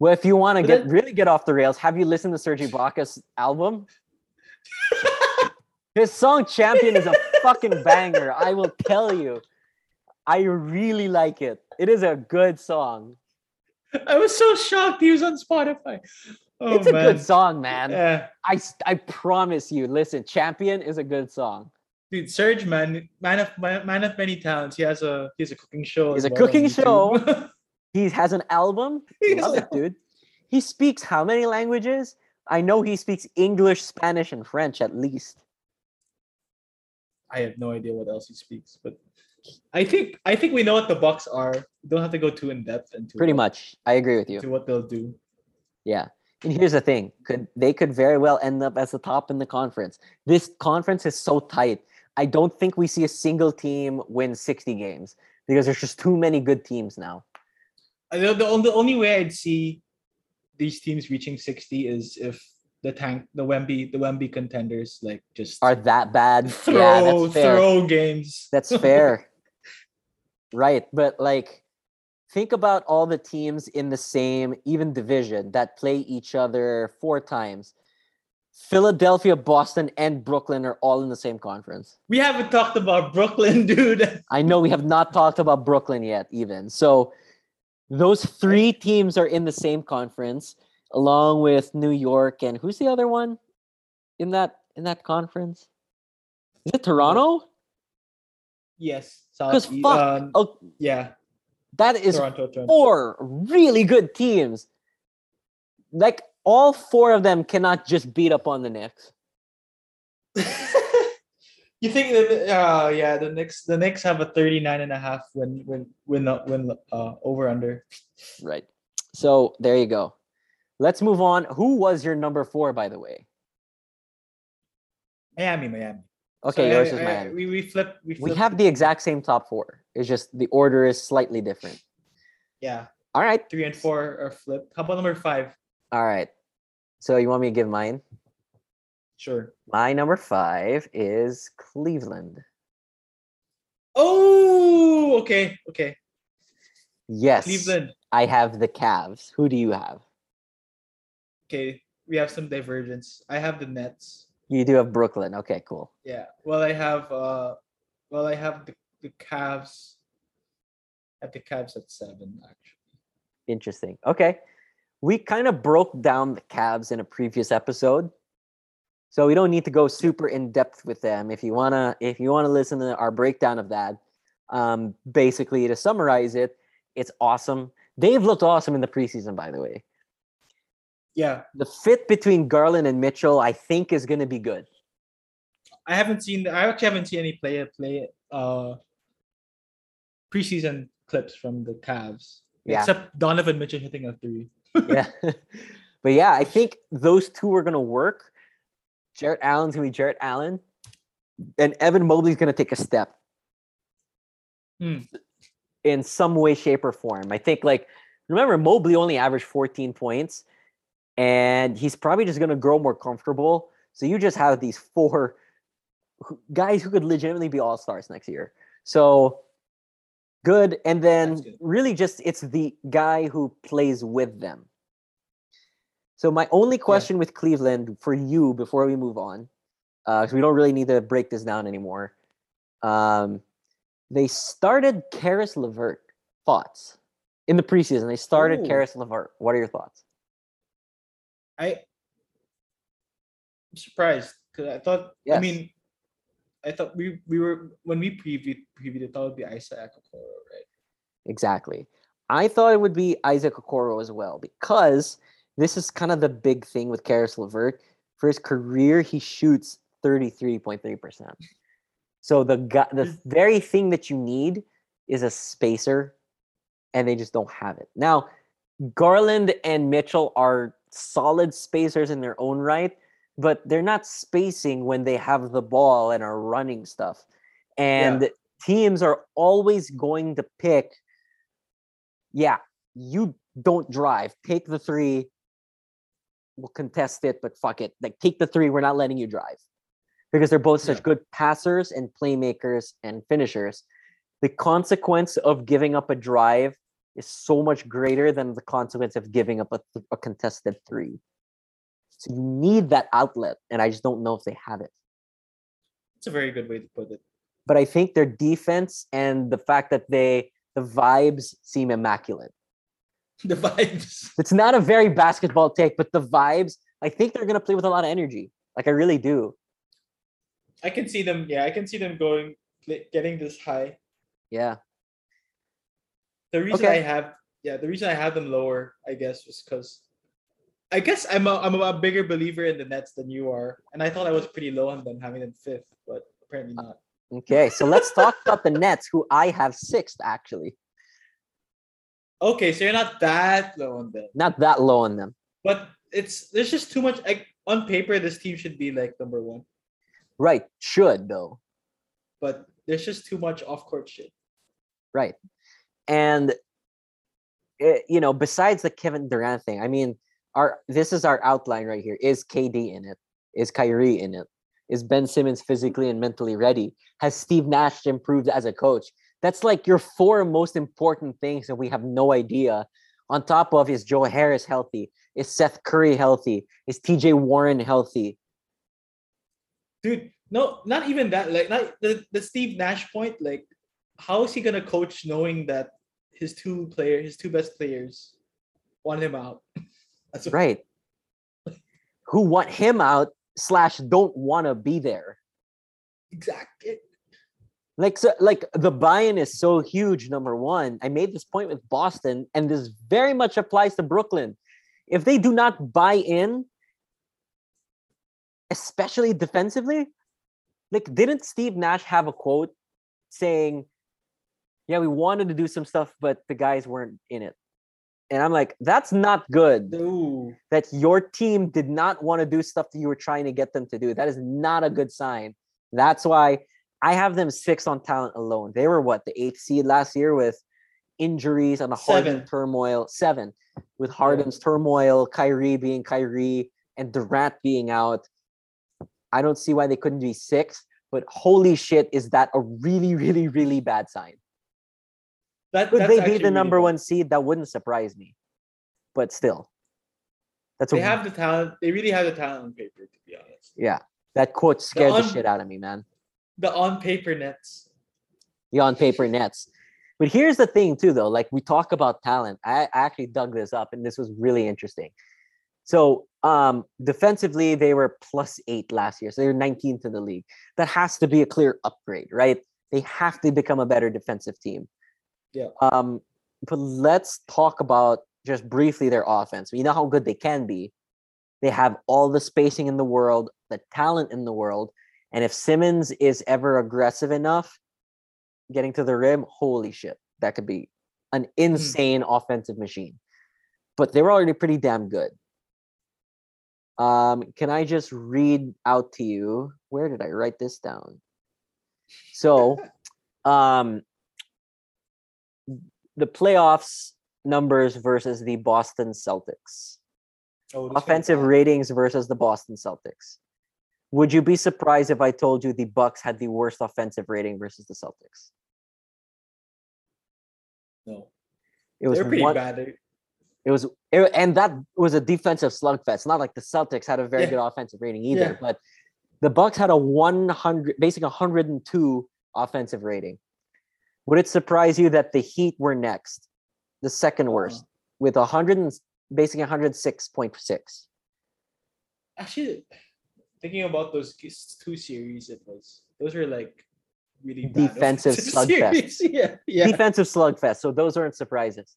Well, if you want to get then- really get off the rails, have you listened to Serge Ibaka's album? His song "Champion" is a fucking banger. I will tell you, I really like it. It is a good song. I was so shocked he was on Spotify. Oh it's a man. good song, man. Yeah. I promise you. Listen, "Champion" is a good song. Dude, Serge, man, man of man, man of many talents. He has a he has a cooking show. He's a cooking show. He has an album. He Love it, dude. He speaks how many languages? I know he speaks English, Spanish, and French at least. I have no idea what else he speaks, but I think I think we know what the Bucks are. We don't have to go too in depth into Pretty what, much, I agree with you. to what they'll do. Yeah. And here's the thing, could they could very well end up as the top in the conference. This conference is so tight. I don't think we see a single team win 60 games because there's just too many good teams now. I know the only the only way I'd see these teams reaching 60 is if the tank the Wemby the Wemby contenders like just Are that bad? throw yeah, that's fair. throw games. That's fair. right, but like think about all the teams in the same even division that play each other four times. Philadelphia, Boston, and Brooklyn are all in the same conference. We haven't talked about Brooklyn, dude. I know we have not talked about Brooklyn yet, even. So those three teams are in the same conference, along with New York and who's the other one in that in that conference? Is it Toronto? Yes. Because fuck, um, oh, yeah, that is four really good teams. Like all four of them cannot just beat up on the Knicks. you think that uh yeah the Knicks the Knicks have a 39 and a half win win win uh, win uh over under. Right. So there you go. Let's move on. Who was your number four, by the way? Miami, Miami. Okay, So, yours I- is Miami. We we flip we We have the exact same top four. It's just the order is slightly different. yeah All right. three and four are flipped. How about number five? All right. So you want me to give mine? Sure. My number five is Cleveland. Oh, okay, okay. Yes. Cleveland. I have the Cavs. Who do you have? Okay, we have some divergence. I have the Nets. You do have Brooklyn. Okay, cool. Yeah. Well, I have uh, well, I have the the Cavs. Have the Cavs at seven actually. Interesting. Okay. We kind of broke down the Cavs in a previous episode. So we don't need to go super in depth with them. If you wanna, if you wanna listen to our breakdown of that, um, basically to summarize it, it's awesome. They've looked awesome in the preseason, by the way. Yeah, The fit between Garland and Mitchell, I think, is going to be good. I haven't seen. I actually haven't seen any player play uh preseason clips from the Cavs. Yeah. Except Donovan Mitchell hitting a three. yeah. but yeah, I think those two are going to work. Jarrett Allen's going to be Jarrett Allen, and Evan Mobley's going to take a step Hmm. in some way, shape, or form. I think, like, remember, Mobley only averaged 14 points, and he's probably just going to grow more comfortable. So you just have these four guys who could legitimately be all stars next year. So good, and then good. really just it's the guy who plays with them. So my only question with Cleveland for you before we move on, because we don't really need to break this down anymore. Um, they started Caris LeVert. Thoughts in the preseason? They started Ooh. Caris LeVert. What are your thoughts? I I'm surprised because I thought I mean I thought we we were when we previewed previewed it thought it would be Isaac Okoro, right? Exactly. I thought it would be Isaac Okoro as well because this is kind of the big thing with Caris LeVert. For his career, he shoots 33.3%. So the guy, the mm. very thing that you need is a spacer, and they just don't have it. Now, Garland and Mitchell are solid spacers in their own right, but they're not spacing when they have the ball and are running stuff. And teams are always going to pick, yeah, you don't drive. Take the three. We'll contest it, but fuck it. Like, take the three. We're not letting you drive. Because they're both such Yeah. good passers and playmakers and finishers. The consequence of giving up a drive is so much greater than the consequence of giving up a, th- a contested three. So you need that outlet, and I just don't know if they have it. It's a very good way to put it. But I think their defense and the fact that they the vibes seem immaculate. The vibes. It's not a very basketball take, but the vibes, I think they're gonna play with a lot of energy. Like I really do. I can see them. Yeah, I can see them going getting this high. Yeah. The reason Okay. I have yeah, the reason I have them lower, I guess, was because I guess I'm a I'm a bigger believer in the Nets than you are, and I thought I was pretty low on them, having them fifth, but apparently uh, not. Okay. So let's talk about the Nets, who I have sixth actually. Okay, so you're not that low on them, Not that low on them. but it's there's just too much. Like on paper, this team should be like number one, Right. Should though. but there's just too much off court shit. Right. And eh, you know, besides the Kevin Durant thing, I mean, our this is our outline right here. Is KD in it? Is Kyrie in it? Is Ben Simmons physically and mentally ready? Has Steve Nash improved as a coach? That's like your four most important things that we have no idea. On top of is Joe Harris healthy? Is Seth Curry healthy? Is TJ Warren healthy? dude no not even that like not the, the steve nash point like how is he gonna coach knowing that his two player his two best players want him out That's Right. Who want him out slash don't want to be there. exactly Like so, like the buy-in is so huge. Number one, I made this point with Boston, and this very much applies to Brooklyn. If they do not buy in, especially defensively, like didn't Steve Nash have a quote saying, "Yeah, we wanted to do some stuff, but the guys weren't in it," and I'm like, that's not good. Ooh. That your team did not want to do stuff that you were trying to get them to do. That is not a good sign. That's why I have them six on talent alone. They were what the eighth seed last year with injuries and a Harden turmoil. Seven with Harden's turmoil, Kyrie being Kyrie, and Durant being out. I don't see why they couldn't be six. But holy shit, is that a really, really, really bad sign? That, Could they be the number one seed? That wouldn't surprise me. But still, that's they have the talent they really have the talent on paper to be honest yeah. That quote scared the on- shit out of me, man. the on paper nets the on paper nets. But here's the thing, too, though. Like we talk about talent. I, I actually dug this up, and this was really interesting. So, um, defensively, they were plus eight last year, so they were 19th in the league. That has to be a clear upgrade, right? They have to become a better defensive team. Yeah. Um, but let's talk about just briefly their offense. We know how good they can be. They have all the spacing in the world, the talent in the world, and if Simmons is ever aggressive enough, getting to the rim, holy shit, that could be an insane offensive machine. But they were already pretty damn good. Um, can I just read out to you? Where did I write this down? So, um, the playoffs numbers versus the Boston Celtics. Oh, offensive ratings versus the Boston Celtics. Would you be surprised if I told you the Bucks had the worst offensive rating versus the Celtics? No, It was they're pretty one, bad. It was, it, and that was a defensive slugfest. Not like the Celtics had a very Yeah. good offensive rating either, Yeah. but the Bucks had a 100, basically 102 offensive rating. Would it surprise you that the Heat were next, the second worst, Uh, with 100, and, basically 106.6? Actually, thinking about those two series, it was those were like really bad Defensive slugfest. Yeah, yeah. Defensive slugfest. So those aren't surprises.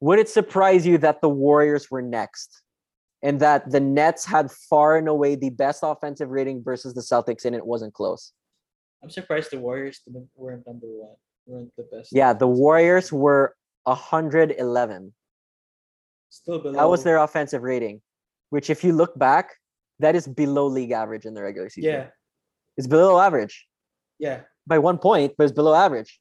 Would it surprise you that the Warriors were next? And that the Nets had far and away the best offensive rating versus the Celtics, and it wasn't close. I'm surprised the Warriors weren't number one. Weren't the best. Yeah, the Warriors were 111. still below. That was their offensive rating, which, if you look back, that is below league average in the regular season. Yeah, It's below average yeah. by one point, but it's below average.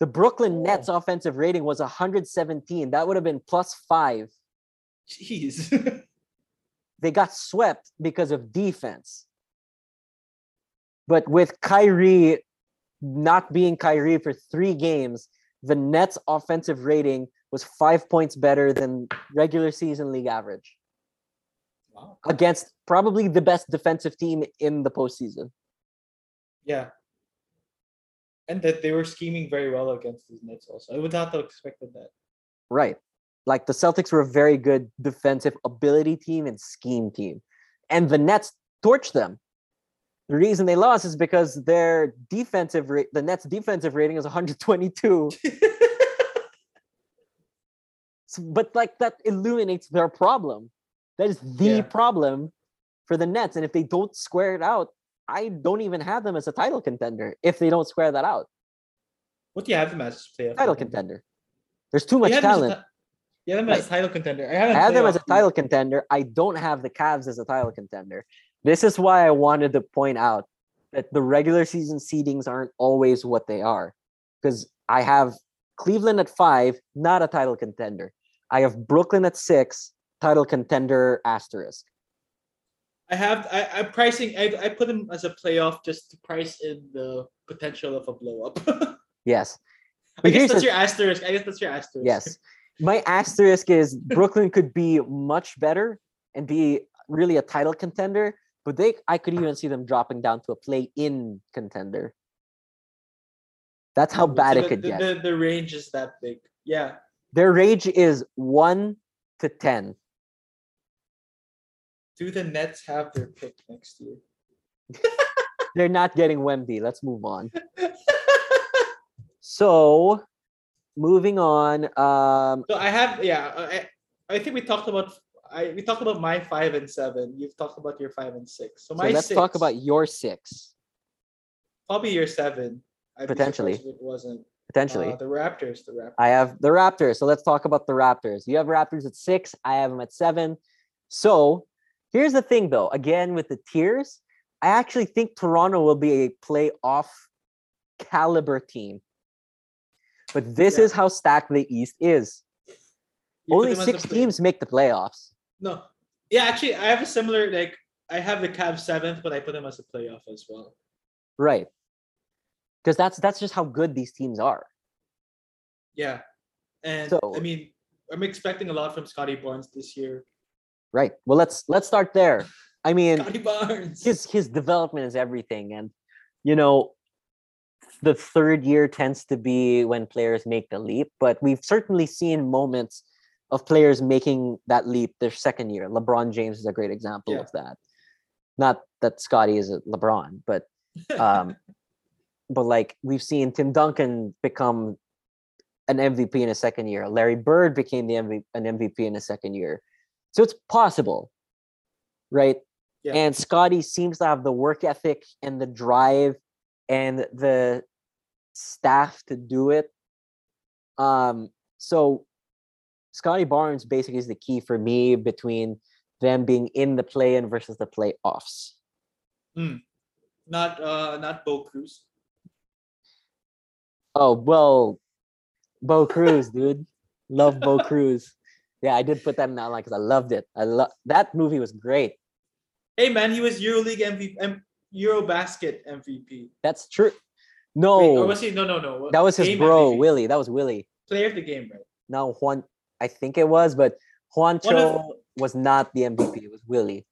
The Brooklyn Oh. Nets offensive rating was 117. That would have been plus five. Jeez. They got swept because of defense. But with Kyrie not being Kyrie for three games, the Nets offensive rating was five points better than regular season league average. wow. against probably the best defensive team in the postseason. Yeah. And that they were scheming very well against the Nets. Also, I would not have expected that. Right. Like the Celtics were a very good defensive ability team and scheme team. And the Nets torched them. The reason they lost is because their defensive rate, the Nets defensive rating is 122. So- but like that illuminates their problem. That is the Yeah. problem for the Nets. And if they don't square it out, I don't even have them as a title contender if they don't square that out. what do you have them as playoff Title contender. There's too much You have them as a talent. have them as a title contender. I I have them as a title contender. I don't have the Cavs as a title contender. This is why I wanted to point out that the regular season seedings aren't always what they are. Because I have Cleveland at five, not a title contender. I have Brooklyn at six, title contender asterisk. I have I, I'm pricing I, I put them as a playoff just to price in the potential of a blow up. Yes. I But guess that's the- your asterisk. I guess that's your asterisk. Yes. My asterisk is Brooklyn could be much better and be really a title contender, but they I could even see them dropping down to a play in contender. That's how So bad the, it could the, get. The, the range is that big. Yeah. Their range is one to ten. Do the Nets have their pick next year? They're not getting Wemby. Let's move on. So, moving on. Um, So I have yeah. I I think we talked about I we talked about my five and seven. You've talked about your five and six. So so my let's six, talk about your six probably your seven. I'd Potentially. it wasn't potentially. Uh, the Raptors. The Raptors. I have the Raptors. So let's talk about the Raptors. You have Raptors at six. I have them at seven. So here's the thing, though. Again, with the tiers, I actually think Toronto will be a playoff caliber team. But this Yeah. is how stacked the East is. You Only them as a six teams make the playoffs. No. Yeah, actually, I have a similar like I have the Cavs seventh, but I put them as a playoff as well. Right. Because that's that's just how good these teams are. Yeah, and So- I mean, I'm expecting a lot from Scotty Barnes this year. Right. Well, let's let's start there. I mean, Scotty Barnes. his his development is everything and you know the third year tends to be when players make the leap but we've certainly seen moments of players making that leap their second year lebron james is a great example Yeah. of that not that scotty is a lebron but um but like we've seen tim duncan become an mvp in a second year larry bird became the MVP, an mvp in a second year so it's possible right Yeah. and Scotty seems to have the work ethic and the drive and the staff to do it. Um, so Scotty Barnes basically is the key for me between them being in the play-in versus the playoffs. not uh not Bo Cruz. Oh well, Bo Cruz, dude, love Bo Cruz. Yeah, I did put that in the outline because I loved it. I love that movie was great. Hey man, he was EuroLeague MVP, um, EuroBasket MVP. That's true. Wait, No, or was he? No, no, no. That was his Game bro, MVP. Willie. That was Willie. Player of the game, right? No, Juan. I think it was, but Juancho was not the MVP. It was Willie.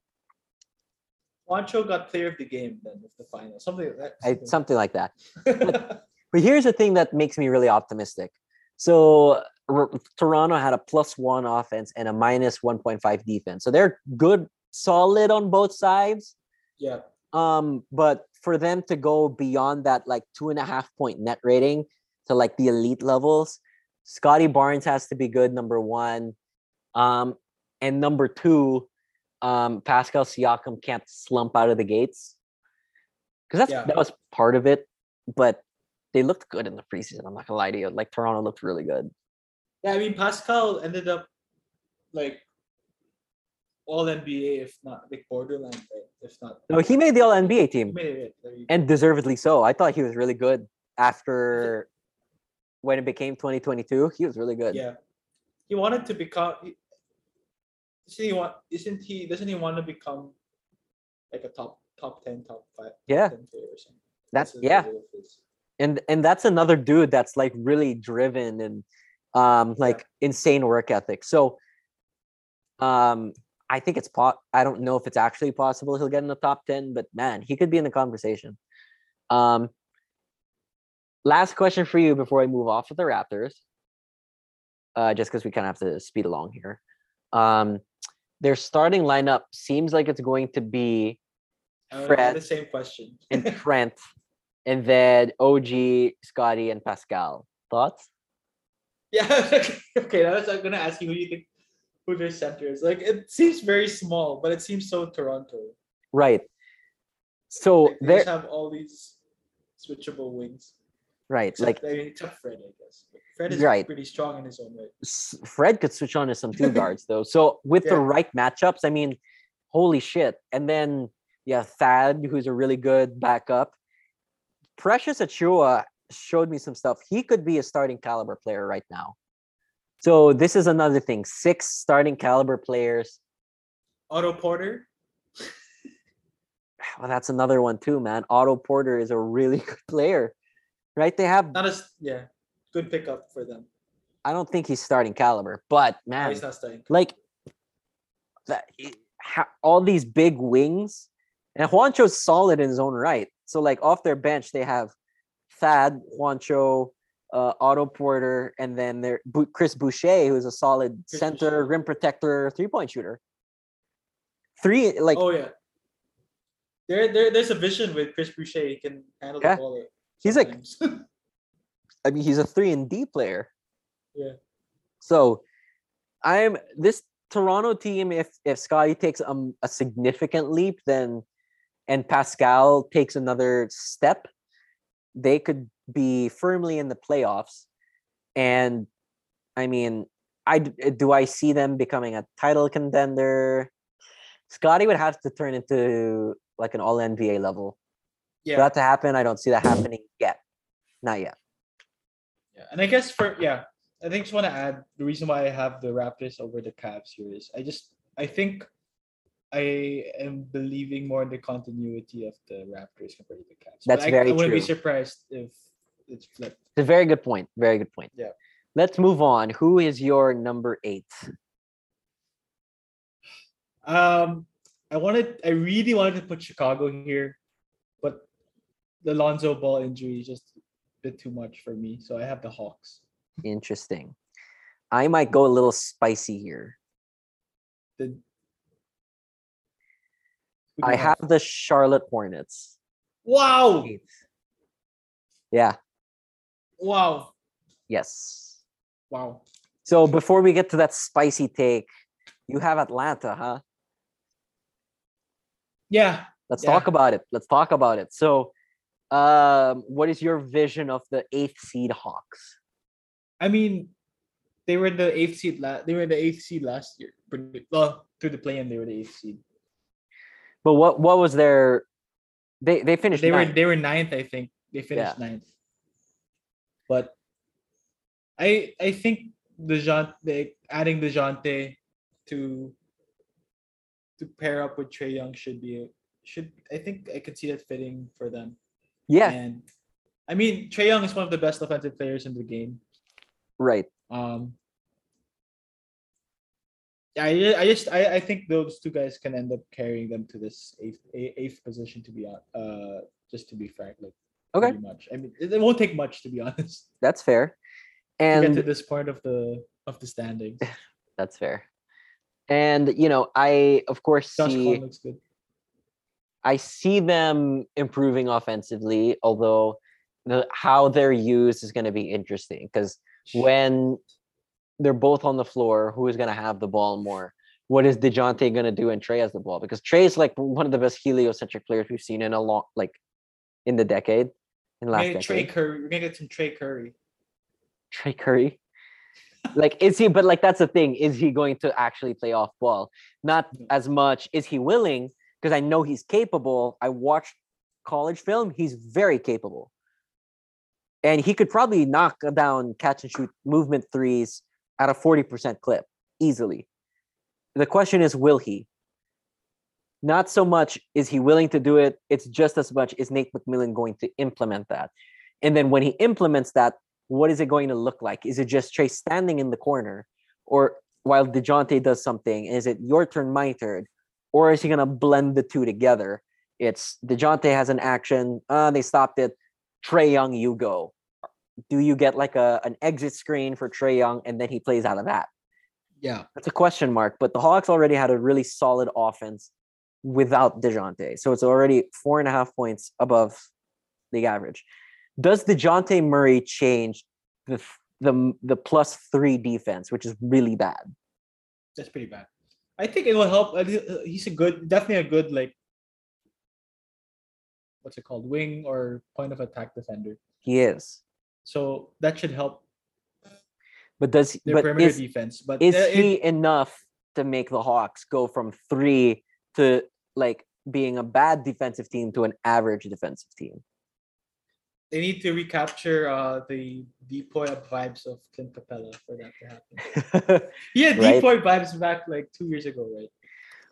Juancho got player of the game then of the final. Something like that. I, something like that. something. But here's the thing that makes me really optimistic. So R- Toronto had a plus one offense and a minus 1.5 defense. So they're good, solid on both sides. yeah. Um, but for them to go beyond that like two and a half point net rating to like the elite levels, Scotty Barnes has to be good, number one. Um, and number two, um, Pascal Siakam can't slump out of the gates. Because that's Yeah. that was part of it, but they looked good in the preseason. I'm not gonna lie to you. Like Toronto looked really good. Yeah, I mean Pascal ended up like all NBA, if not like borderline, right? If not, No, he made the all NBA team. made it. There you go. and deservedly so. I thought he was really good after when it became 2022. He was really good. yeah, he wanted to become. Doesn't he want? Isn't he? Doesn't he want to become like a top top ten, top five, Yeah. 10 player or something? That's his yeah, goal of his. and and that's another dude that's like really driven and um like insane work ethic. So um I think it's pot. I don't know if it's actually possible he'll get in the top 10, but man, he could be in the conversation. Um last question for you before I move off of the Raptors. Uh just because we kind of have to speed along here. Um their starting lineup seems like it's going to be I don't know, Fred the same question. and Trent, and then OG, Scotty, and Pascal. Thoughts? yeah. okay, I was I'm gonna ask you who you think who their center is. Like it seems very small, but it seems so Toronto. Right. So Like, they have all these switchable wings. Right? Except, Like I mean, except Fred, I guess. Fred is Right. pretty strong in his own way. Fred could switch on to some two guards though. So with the right matchups, I mean, holy shit! And then yeah, Thad, who's a really good backup. Precious Achiuwa showed me some stuff. He could be a starting caliber player right now. So this is another thing. Six starting caliber players. Otto Porter. Well, that's another one too, man. Otto Porter is a really good player, right? They have. Not as yeah, good pickup for them. I don't think he's starting caliber, but No, man, he's not starting. like that. he- All these big wings, and Juancho's solid in his own right. So like off their bench, they have Thad, Juancho, uh, Otto Porter, and then there Chris Boucher, who's a solid Chris center, Boucher. rim protector, three point shooter. Three like oh yeah. There, there, there's a vision with Chris Boucher. He can handle Yeah. the ball. He's like- I mean, he's a three and D player. Yeah. So, I'm this Toronto team. If if Scotty takes um, a significant leap, then and Pascal takes another step, they could be firmly in the playoffs. And I mean, I do I see them becoming a title contender? Scotty would have to turn into like an All NBA level. For that to happen, I don't see that happening yet. Not yet. yeah. And I guess for yeah, I think just want to add the reason why I have the Raptors over the Cavs here is I just I think I am believing more in the continuity of the Raptors compared to the Cavs. That's I, very I wouldn't be surprised if it's flipped. It's a very good point. Very good point. Yeah. Let's move on. Who is your number eight? Um, I wanted, I really wanted to put Chicago here, but the Lonzo Ball injury is just a bit too much for me. So I have the Hawks. Interesting. I might go a little spicy here. The, I have the Charlotte Hornets. Wow! Yeah. Wow! Yes. Wow! So before we get to that spicy take, you have Atlanta, huh? Yeah, Let's Yeah. talk about it. Let's talk about it. So, um, what is your vision of the eighth seed Hawks? I mean, they were the eighth seed. La- they were the eighth seed last year. Well, through the play-in, they were the eighth seed. But what what was their? They they finished. They were ninth. they were ninth, I think. They finished ninth. But I I think Dejounte, adding Dejounte to to pair up with Trae Young should be should I think I could see that fitting for them. Yeah, And I mean Trae Young is one of the best offensive players in the game. right. Um yeah, I, I just I, I think those two guys can end up carrying them to this eighth eighth position to be on uh just to be frank like Okay. pretty much I mean it, won't take much to be honest That's fair. to get to this point of the of the standings. that's fair. And you know, I of course Josh see looks good. I see them improving offensively, although the how they're used is going to be interesting because when they're both on the floor, who is going to have the ball more? What is Dejounte going to do and Trae has the ball? Because Trae is like one of the best heliocentric players we've seen in a long, like in the decade, in last Maybe Trae decade. Curry. We're gonna get some Trae Curry. Trae Curry. like, is he, but like, that's the thing. Is he going to actually play off ball? Not Mm. as much. Is he willing? Because I know he's capable. I watched college film. He's very capable. And he could probably knock down catch and shoot movement threes at a 40% clip easily. The question is, will he? Not so much is he willing to do it, it's just as much is Nate McMillan going to implement that. And then when he implements that, what is it going to look like? Is it just Trae standing in the corner? Or while DeJounte does something, is it your turn, my turn? Or is he going to blend the two together? It's DeJounte has an action, uh, they stopped it. Trae Young, you go. Do you get like a an exit screen for Trae Young and then he plays out of that? Yeah. That's a question mark. But the Hawks already had a really solid offense without DeJounte. So it's already four and a half points above the average. Does DeJounte Murray change the the the plus three defense, which is really bad? That's pretty bad. I think it will help. uh, he- He's a good, definitely a good like, what's it called, wing or point of attack defender. He is. So that should help But does their but perimeter is, defense. But is uh, it- he enough to make the Hawks go from three to like being a bad defensive team to an average defensive team? They need to recapture uh, the depoy vibes of Clint Capela for that to happen. yeah, Right. depoy vibes back like two years ago, right?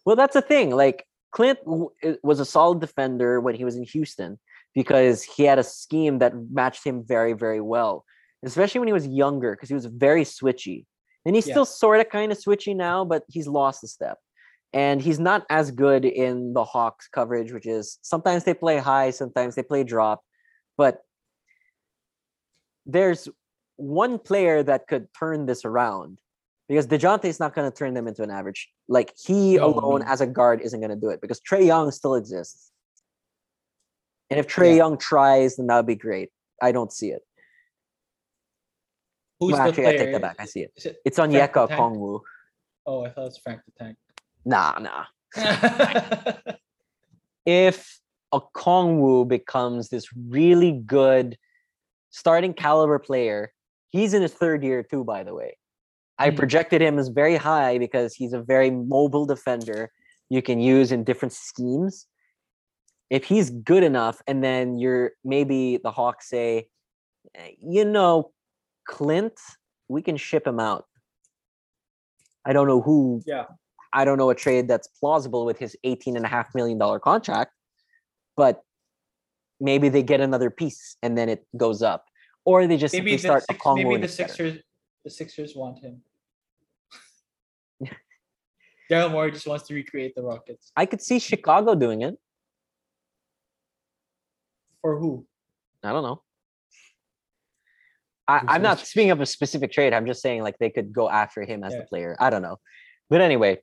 Well, that's the thing. Like Clint w- was a solid defender when he was in Houston because he had a scheme that matched him very, very well, especially when he was younger because he was very switchy. And he's Yeah. still sort of kind of switchy now, but he's lost a step. And he's not as good in the Hawks coverage, which is sometimes they play high, sometimes they play drop. But there's one player that could turn this around because DeJounte is not going to turn them into an average. Like he alone no. as a guard isn't going to do it because Trae Young still exists. And if Trae Yeah. Young tries, then that would be great. I don't see it. Who's Well, the actually, I take that back. I see it. It It's on Frank Yeka Kongwu. Oh, I thought it was Frank the Tank. Nah, nah. If Okongwu becomes this really good starting caliber player, he's in his third year too, by the way. I Mhm. projected him as very high because he's a very mobile defender you can use in different schemes. If he's good enough, and then you're maybe the Hawks say, "Eh, you know, Clint, we can ship him out. I don't know who. Yeah. I don't know a trade that's plausible with his eighteen and a half million dollar contract, but maybe they get another piece and then it goes up, or they just maybe simply the start a six, maybe the better. Sixers the Sixers want him. Daryl Morey just wants to recreate the Rockets. I could see Chicago doing it. For who? I don't know. I, i'm not speaking of a specific trade. I'm just saying like they could go after him as Yeah. the player. I don't know. But anyway,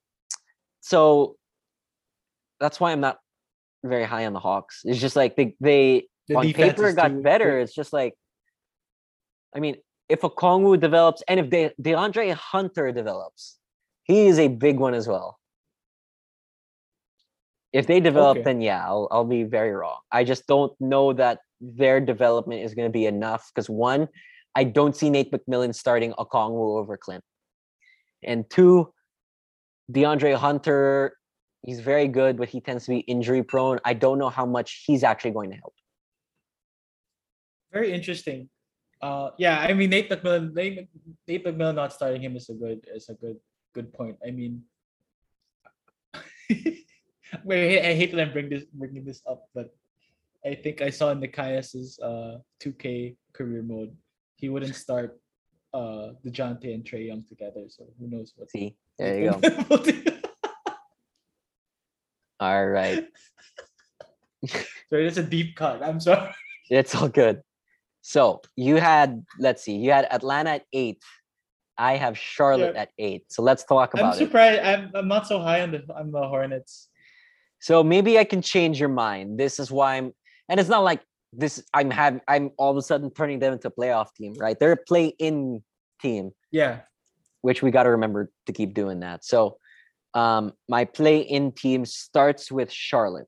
so that's why I'm not very high on the Hawks. It's just like they they The on paper got better. It's just like I mean, if Okongwu develops and if De, DeAndre Hunter develops, he is a big one as well. If they develop, Okay. then yeah, I'll I'll be very wrong. I just don't know that their development is going to be enough because one, I don't see Nate McMillan starting Okongwu over Clint, and two, DeAndre Hunter, he's very good, but he tends to be injury prone. I don't know how much he's actually going to help. Very interesting. Uh, yeah, I mean Nate McMillan, Nate, Nate McMillan not starting him is a good is a good good point. I mean, wait, I hate that I'm bring this bringing this up, but I think I saw in Nikias's uh 2K career mode, he wouldn't start uh Dejounte and Trae Young together. So who knows what See, there you go. All right, Sorry, that's a deep cut. I'm sorry. it's all good. So you had, let's see, you had Atlanta at eight. I have Charlotte Yeah. at eight. So let's talk I'm about it. I'm, I'm not so high on the on the Hornets. So maybe I can change your mind. This is why I'm, and it's not like this. I'm having. I'm all of a sudden turning them into a playoff team, right? They're a play-in team, Yeah. which we got to remember to keep doing that. So, um, my play-in team starts with Charlotte,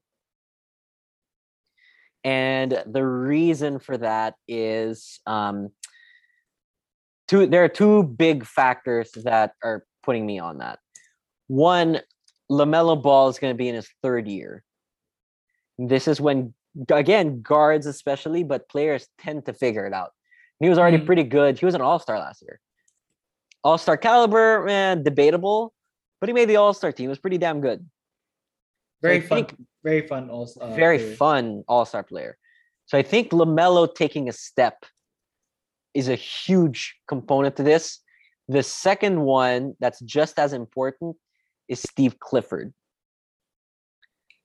and the reason for that is um, two. There are two big factors that are putting me on that. One, Lamelo Ball is going to be in his third year. This is when, again, guards especially, but players tend to figure it out. He was already Mhm. pretty good. He was an All Star last year. All Star caliber, man, debatable, but he made the All Star team. It was pretty damn good. So Very fun. think- very fun. Also. Uh, very player. fun All Star player. So I think Lamelo taking a step is a huge component to this. The second one that's just as important is Steve Clifford,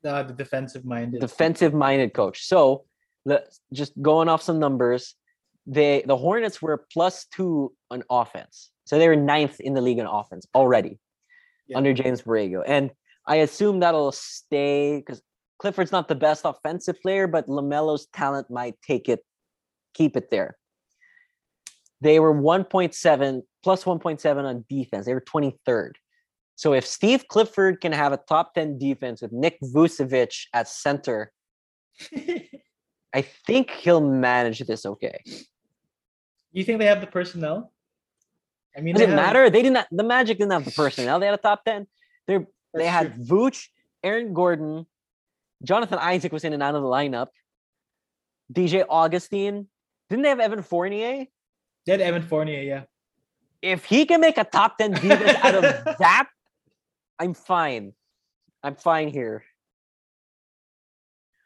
Uh, the defensive minded. defensive minded coach. So the, just going off some numbers, they the Hornets were plus two on offense. So they were ninth in the league in offense already Yeah. under James Borrego. And I assume that'll stay because Clifford's not the best offensive player, but LaMelo's talent might take it, keep it there. They were 1.7 plus 1.7 on defense. They were 23rd. So if Steve Clifford can have a top 10 defense with Nick Vucevic at center, I think he'll manage this okay. you think they have the personnel? I mean, Does it have- matter? They didn't. The Magic didn't have the personnel. They had a top ten. They they had true. Vooch, Aaron Gordon, Jonathan Isaac was in and out of the lineup. DJ Augustin. Didn't they have Evan Fournier? They had Evan Fournier. Yeah. If he can make a top ten defense out of that, I'm fine. I'm fine here.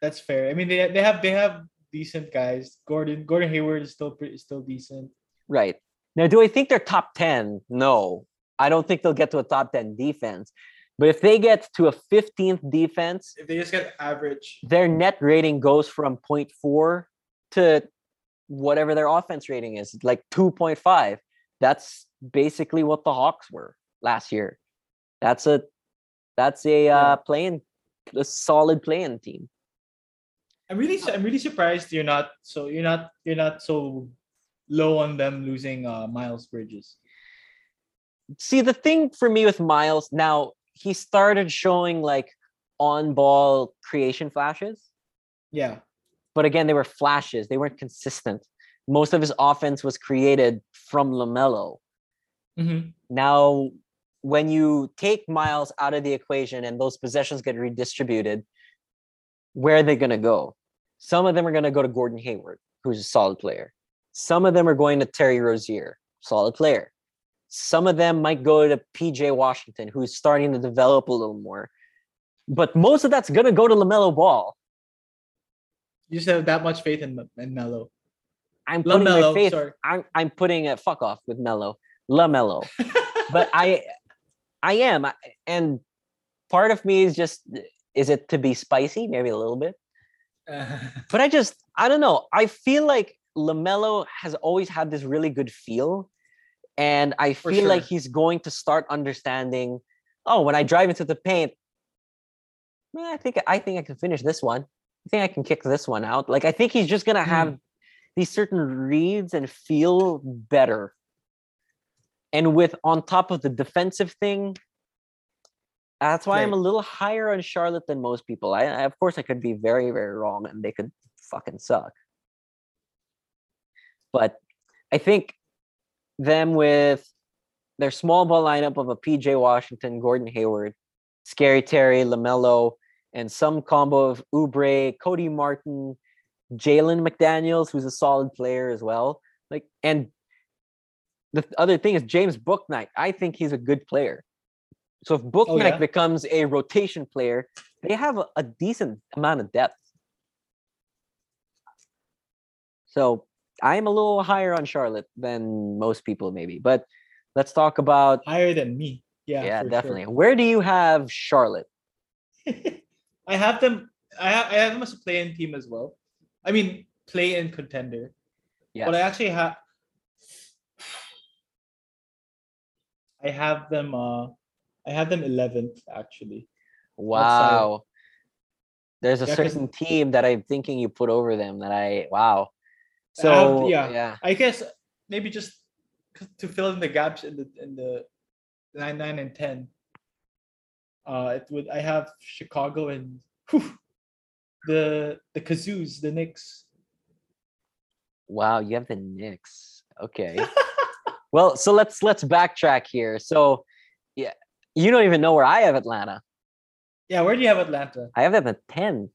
That's fair. I mean, they they have they have decent guys. Gordon Gordon Hayward is still pretty still decent. Right. Now, do I think they're top 10? No. I don't think they'll get to a top 10 defense. But if they get to a 15th defense, If they just get average, their net rating goes from 0.4 to whatever their offense rating is, like 2.5. That's basically what the Hawks were last year. That's a that's a uh playing a solid playing team. I'm really I'm really surprised you're not so you're not you're not so low on them losing uh Miles Bridges. See, the thing for me with Miles now, he started showing like on-ball creation flashes. Yeah. but again, they were flashes. They weren't consistent. Most of his offense was created from Lamelo. hmm Now, when you take Miles out of the equation and those possessions get redistributed, where are they going to go? Some of them are going to go to Gordon Hayward, who's a solid player. Some of them are going to Terry Rozier, solid player. Some of them might go to PJ Washington, who's starting to develop a little more. But most of that's going to go to LaMelo Ball. You just have that much faith in in Melo. I'm putting LaMelo, my faith. sorry. I'm I'm putting a fuck off with Mello, Lamelo. but I, I am, and part of me is just, is it to be spicy? Maybe a little bit. But I just, I don't know. I feel like Lamelo has always had this really good feel, and I For feel like he's going to start understanding. Oh, when I drive into the paint, man, I think I think I can finish this one. I think I can kick this one out. Like I think he's just gonna have Mm. these certain reads and feel better. And with on top of the defensive thing, that's why I'm a little higher on Charlotte than most people. I, I of course I could be very very wrong, and they could fucking suck. But I think them with their small ball lineup of a PJ Washington, Gordon Hayward, Scary Terry, Lamelo, and some combo of Oubre, Cody Martin, Jalen McDaniels, who's a solid player as well. Like, and the other thing is James Bouknight. I think he's a good player. So if oh, Bouknight yeah? becomes a rotation player, they have a, a decent amount of depth. So I'm a little higher on Charlotte than most people, maybe. But let's talk about Higher than me. Yeah. yeah, for sure. definitely. Where do you have Charlotte? I have them. I have, I have them as a play-in team as well. I mean, play-in contender. Yeah. But I actually have. I have them. Uh, I have them eleventh actually. Wow. There's a Yeah, certain team that I'm thinking you put over them that I wow. I have- So yeah. yeah. I guess maybe just to fill in the gaps in the in the nine, nine, and ten. Uh, it would. I have Chicago and whew, the the Kazoos, the Knicks. Wow, you have the Knicks. Okay. well, so let's let's backtrack here. So yeah, you don't even know where I have Atlanta. Yeah, where do you have Atlanta? I have them at 10.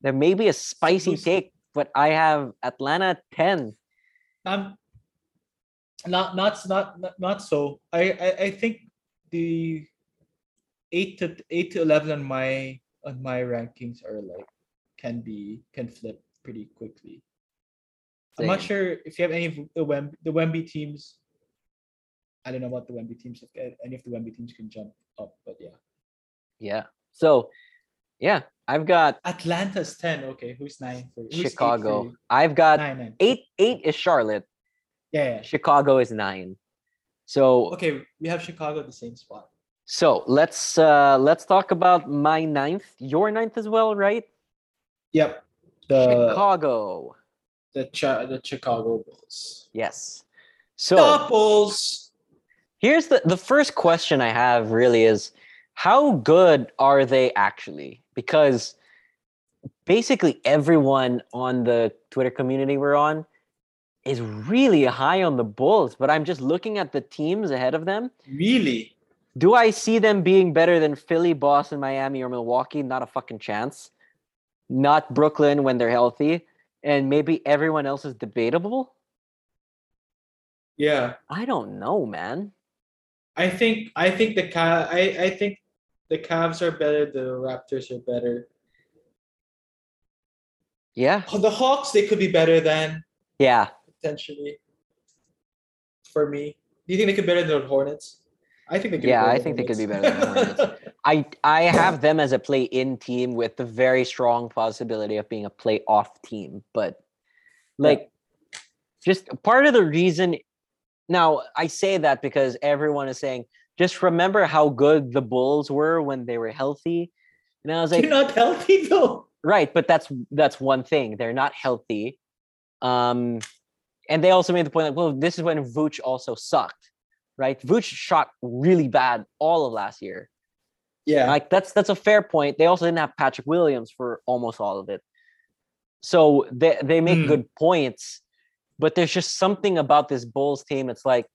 There may be a spicy take, but I have Atlanta 10. Um, not not not not, so. I, I I think the eight to eight to eleven on my on my rankings are like can be can flip pretty quickly. I'm not sure if you have any of the Wem the Wemby teams. I don't know about the Wemby teams. If a- any of the Wemby teams can jump up, but yeah, Yeah. So yeah, I've got Atlanta's ten. Okay, who's nine for who's for Chicago. you? I've got Nine, nine. eight. Eight is Charlotte. Yeah, yeah. Chicago is nine. So Okay, we have Chicago at the same spot. so let's uh let's talk about my ninth. Your ninth as well, right? Yep. The Chicago. the Chi- the Chicago Bulls. Yes. So Doubles. here's the the first question I have really is how good are they actually? Because basically everyone on the Twitter community we're on is really high on the Bulls, but I'm just looking at the teams ahead of them. Really? Do I see them being better than Philly, Boston, Miami, or Milwaukee? Not a fucking chance. Not Brooklyn when they're healthy. And maybe everyone else is debatable. Yeah. I don't know, man. I think I think the I, I think the Cavs are better, the Raptors are better. Yeah. Oh, The Hawks they could be better than Yeah. potentially. For me. Do you think they could be better than the Hornets? I think they could be Yeah, I think they could be better than the Hornets. I I have them as a play-in team with the very strong possibility of being a play-off team, but like just part of the reason now I say that because everyone is saying just remember how good the Bulls were when they were healthy. And I was like, You're not healthy though. right, but that's that's one thing. They're not healthy. Um and they also made the point like, well, this is when Vooch also sucked, right? Vooch shot really bad all of last year. Yeah. Like that's that's a fair point. They also didn't have Patrick Williams for almost all of it. So they they make Hmm. good points, but there's just something about this Bulls team. It's like,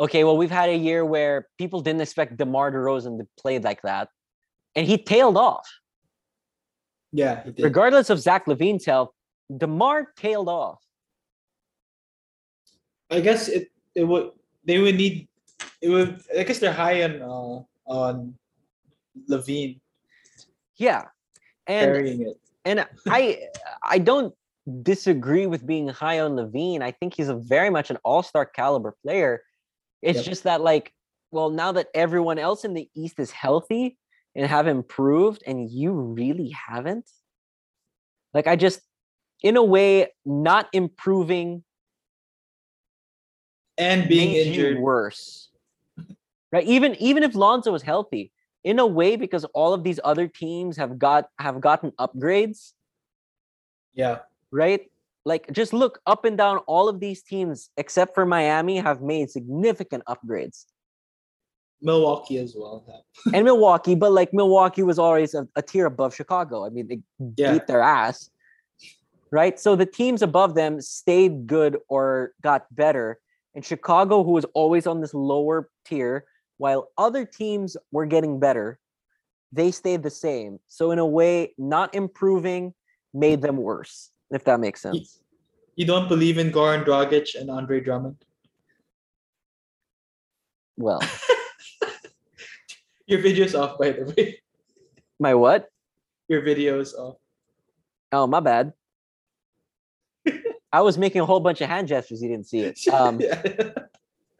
okay, well, we've had a year where people didn't expect DeMar DeRozan to play like that, and he tailed off. yeah, he did. Regardless of Zach LaVine's health, DeMar tailed off. I guess it it would they would need it would I guess they're high on uh on LaVine Yeah, and carrying it. and I I don't disagree with being high on LaVine. I think he's a very much an all-star caliber player. It's Yep. just that like, well, now that everyone else in the East is healthy and have improved, and you really haven't, like I just, in a way, not improving And being injured. worse. Right? Even even if Lonzo was healthy, in a way, because all of these other teams have got have gotten upgrades, Yeah. right? Like just look up and down all of these teams except for Miami have made significant upgrades. Milwaukee as well. And Milwaukee, but like Milwaukee was always a, a tier above Chicago. I mean, they Yeah. beat their ass. Right? So the teams above them stayed good or got better. And Chicago, who was always on this lower tier, while other teams were getting better, they stayed the same. So in a way, not improving made them worse. If that makes sense. You don't believe in Goran Dragic and Andre Drummond? Well, Your video's off, by the way. my what? Your video's off. Oh, my bad. I was making a whole bunch of hand gestures. You didn't see it. Um, Yeah.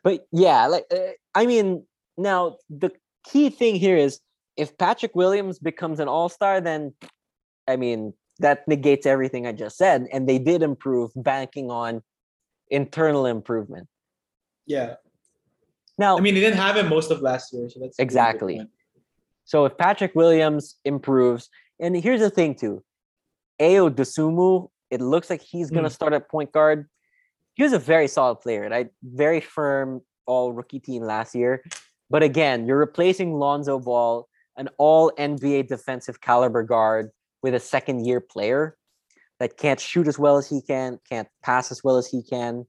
but yeah, like uh, I mean, now the key thing here is if Patrick Williams becomes an All Star, then I mean that negates everything I just said. And they did improve, banking on internal improvement. yeah. Now, I mean, they didn't have him most of last year, so that's a really good Exactly. So if Patrick Williams improves, and here's the thing too, Ayo Dosunmu, it looks like he's gonna Mm. start at point guard. He was a very solid player, right? Very firm, all rookie team last year. But again, you're replacing Lonzo Ball, an all NBA defensive caliber guard, with a second year player that can't shoot as well as he can, can't pass as well as he can,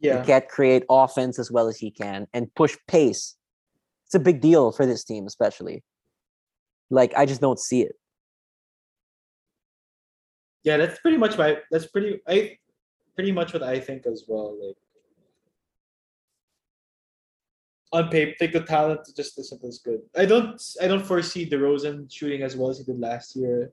Yeah. can't create offense as well as he can, and push pace. It's a big deal for this team, especially. Like I just don't see it. Yeah, that's pretty much my that's pretty I pretty much what I think as well. Like on paper, like the talent just isn't as good. I don't I don't foresee DeRozan shooting as well as he did last year.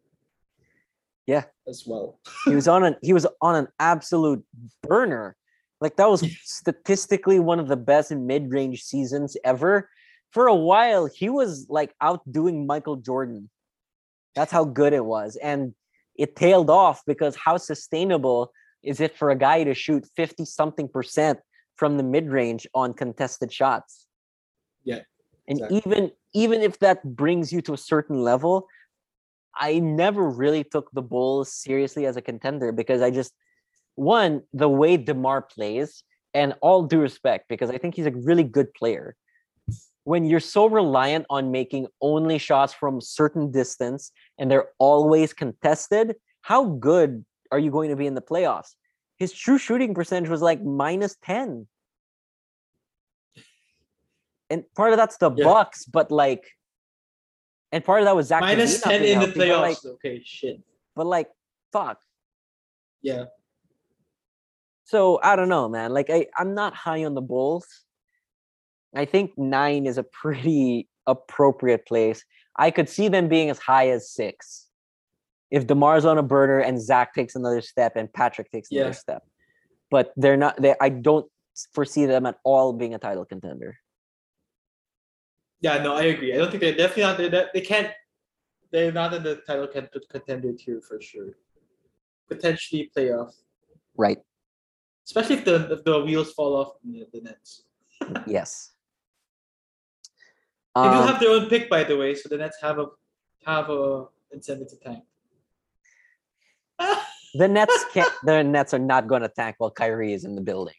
Yeah. As well. He was on an he was on an absolute burner. Like that was statistically one of the best mid-range seasons ever. For a while, he was like outdoing Michael Jordan. That's how good it was. And it tailed off because how sustainable is it for a guy to shoot 50 something percent from the mid-range on contested shots? Yeah, And exactly. even even if that brings you to a certain level, I never really took the Bulls seriously as a contender because I just one the way Demar plays, and all due respect because I think he's a really good player. When you're so reliant on making only shots from certain distance and they're always contested, how good are you going to be in the playoffs? His true shooting percentage was like minus 10. And part of that's the Yeah. Bucks, but like and part of that was Zach Minus ten in the healthy, but, playoffs. like, okay, shit. but like fuck. Yeah. So I don't know, man. Like I, I'm not high on the Bulls. I think nine is a pretty appropriate place. I could see them being as high as six. If DeMar's on a burner and Zach takes another step and Patrick takes another Yeah. step. But they're not they I don't foresee them at all being a title contender. Yeah, no, I agree. I don't think they're definitely not. They're, they can't. They're not in the title con- contender tier for sure. Potentially playoff, Right. especially if the if the wheels fall off the, the Nets. Yes. They do Um, have their own pick, by the way, so the Nets have a have a incentive to tank. the Nets can't the Nets are not gonna tank while Kyrie is in the building.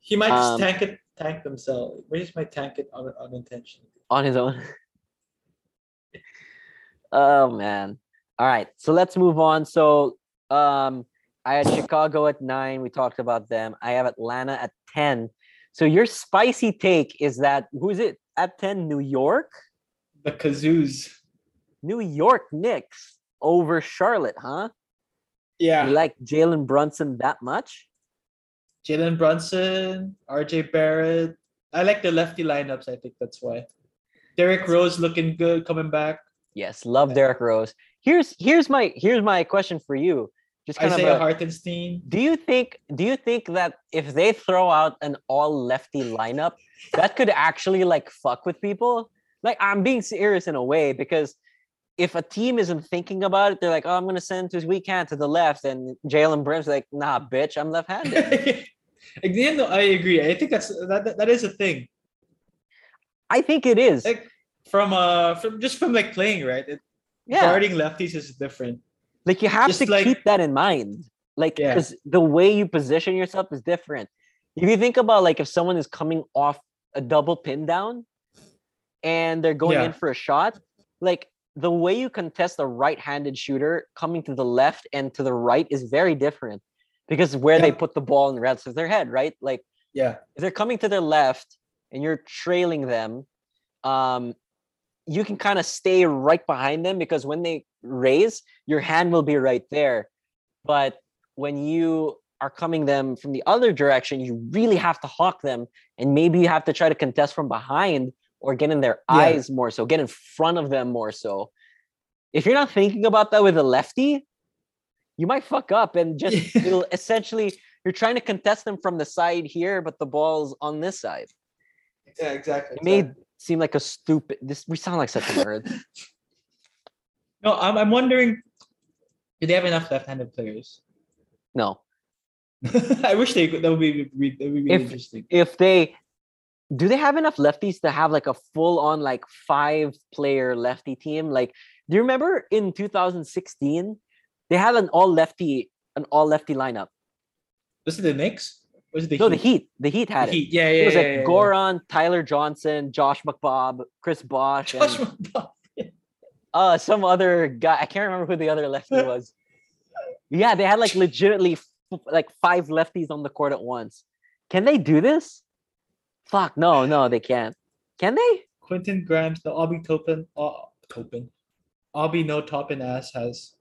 he might just Um, tank it, tank themselves. We just might tank it un, unintentionally. on his own. oh man. All right. So let's move on. So um I had Chicago at nine. We talked about them. I have Atlanta at 10. So your spicy take is that who's it at 10? New York? The Kazoos. New York Knicks over Charlotte, huh? Yeah, You like Jalen Brunson that much? Jalen Brunson, RJ Barrett. I like the lefty lineups. I think that's why. Derrick Rose looking good, coming back. Yes, love Derrick Rose. Here's here's my here's my question for you. Just kind Isaiah of a, Hartenstein. Do you think do you think that if they throw out an all lefty lineup, that could actually like fuck with people? Like I'm being serious in a way because if a team isn't thinking about it, they're like, "Oh, I'm gonna send his weak hand to the left," and Jalen Brim's like, "Nah, bitch, I'm left-handed." Again, no, I agree. I think that's that, that, is a thing. I think it is. Like from uh from just from like playing, right? It, yeah, Guarding lefties is different. like you have just to like- keep that in mind. Like, Yeah. because the way you position yourself is different. If you think about like if someone is coming off a double pin down and they're going Yeah. in for a shot, like the way you contest a right-handed shooter coming to the left and to the right is very different because where they put the ball in the rest of their head, right? Like Yeah. if they're coming to their left and you're trailing them, um, you can kind of stay right behind them because when they raise, your hand will be right there. But when you are coming them from the other direction, you really have to hawk them, and maybe you have to try to contest from behind or get in their Yeah. eyes more so, get in front of them more so. If you're not thinking about that with a lefty, you might fuck up and just it'll essentially you're trying to contest them from the side here, but the ball's on this side. Yeah, exactly. It may seem like a stupid. This we sound like such nerds. No, I'm, I'm wondering, do they have enough left-handed players? No, I wish they could. That would be that would be really If- interesting. if they do, they have enough lefties to have like a full-on like five-player lefty team. Like, do you remember in 2016 they had an all lefty, an all lefty lineup? Was it the Knicks? Was it the no, Heat? the Heat. The Heat had The it. Heat. Yeah, yeah, It was yeah, like yeah, yeah. Tyler Johnson, Josh McBob, Chris Bosh, Josh and McDowell. uh some other guy. I can't remember who the other lefty was. Yeah, they had like legitimately like five lefties on the court at once. Can they do this? Fuck, no, no, they can't. Can they? Quentin Grimes, the Obi Toppin, uh, Toppin, Obi no Toppin ass has.